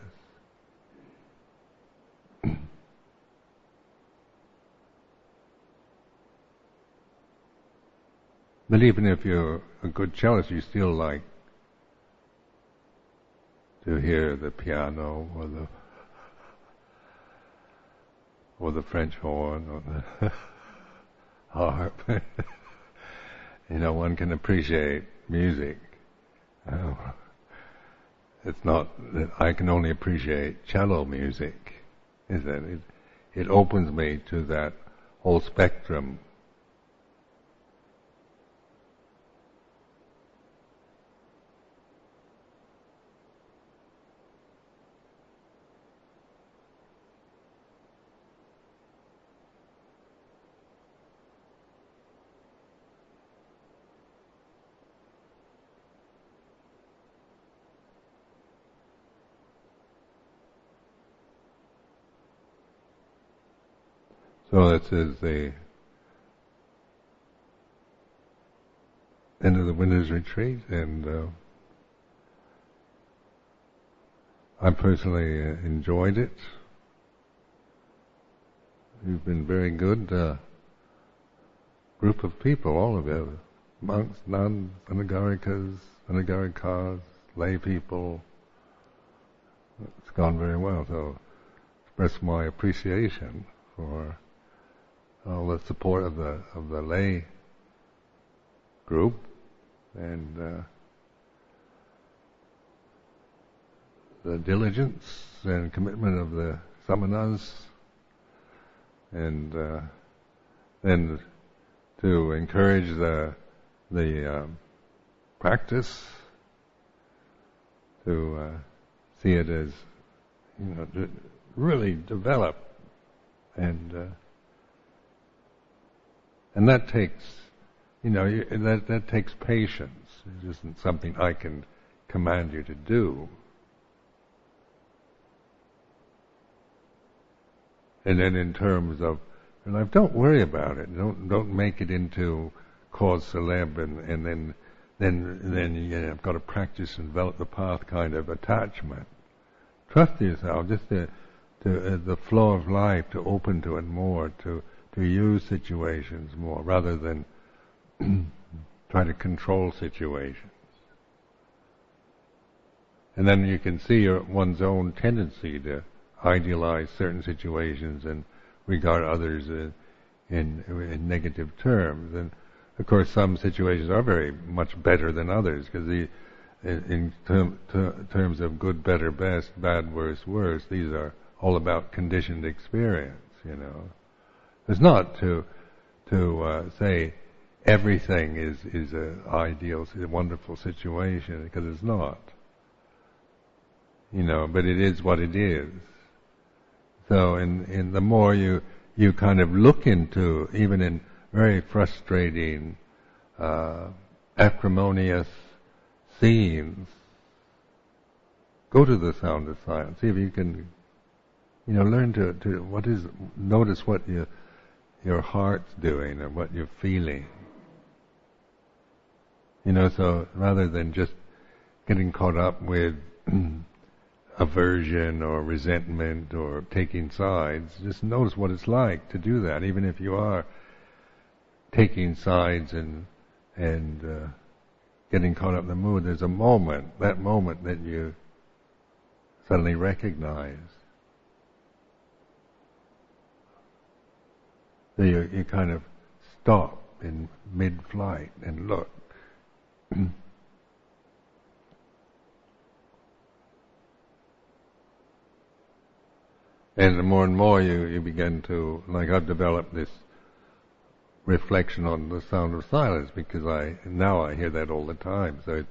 But even if you're a good cellist, you still like to hear the piano or the or the French horn or the harp. you know, one can appreciate music. Uh, it's not that I can only appreciate cello music. Is that it? It opens me to that whole spectrum So this is the end of the winter's retreat, and uh, I personally uh, enjoyed it. You've been very good uh, group of people, all of you, monks, nuns, anagarikas, anagarikas, lay people. It's gone very well, so express my appreciation for all the support of the of the lay group. And uh, the diligence and commitment of the samanas and uh, then to encourage the the um, practice to uh, see it as you know to really develop and uh, and that takes, you know, that, that takes patience. It isn't something I can command you to do. And then in terms of life, don't worry about it. Don't don't make it into cause celeb and, and then then then you know, I've got to practice and develop the path kind of attachment. Trust yourself, just the uh, the flow of life to open to it more, to to use situations more rather than try to control situations. And then you can see one's own tendency to idealize certain situations and regard others in, in, in negative terms. And of course, some situations are very much better than others because the in, term, ter, terms of good, better, best, bad, worse, worse, these are all about conditioned experience, you know. It's not to to uh, say everything is is an ideal, a wonderful situation because it's not. You know, but it is what it is. So, in the more you you kind of look into, even in very frustrating, uh, acrimonious scenes, go to the sound of silence. See if you can, you know, learn to, to what is, notice what your, your heart's doing and what you're feeling. You know, so rather than just getting caught up with aversion or resentment or taking sides, just notice what it's like to do that, even if you are taking sides and and uh, getting caught up in the mood. There's a moment, that moment that you suddenly recognize. So you, you kind of stop in mid-flight and look. and the more and more you, you begin to, like I've developed this reflection on the sound of silence because I, now I hear that all the time. So it's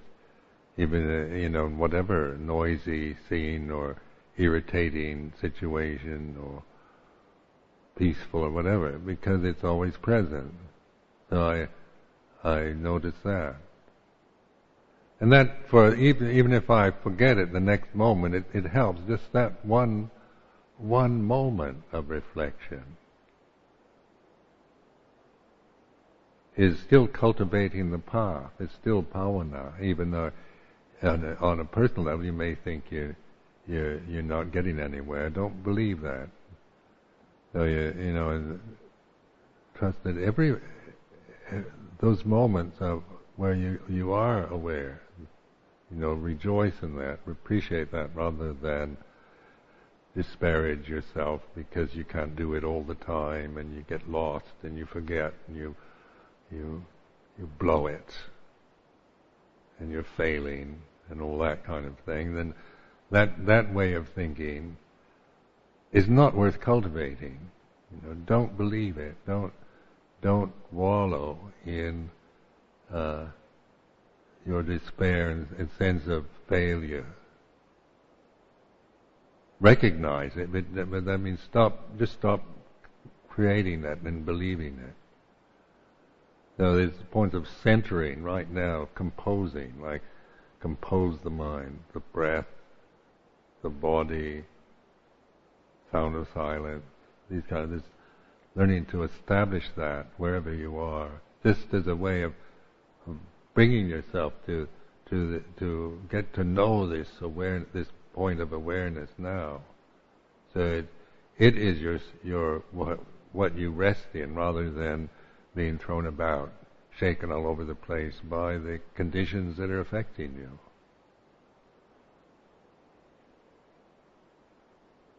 even, uh, you know, whatever noisy scene or irritating situation or peaceful or whatever, because it's always present. So I, I notice that. And that for even even if I forget it the next moment, it, it helps. Just that one one moment of reflection is still cultivating the path. It's still bhavana, even though on a, on a personal level you may think you you you're not getting anywhere. Don't believe that. So you you know trust that every eh, those moments of where you you are aware you know, rejoice in that, appreciate that rather than disparage yourself because you can't do it all the time and you get lost and you forget and you you you blow it and you're failing and all that kind of thing, then that that way of thinking is not worth cultivating. You know, don't believe it. Don't don't wallow in uh, your despair and, and sense of failure. Recognize it, but, but that means stop, just stop creating that and believing it. So there's points of centering right now, composing, like compose the mind, the breath, the body, sound of silence, these kind of, this learning to establish that wherever you are, just as a way of, of bringing yourself to to the, to get to know this aware this point of awareness now. So it, it is your your what what you rest in, rather than being thrown about, shaken all over the place by the conditions that are affecting you.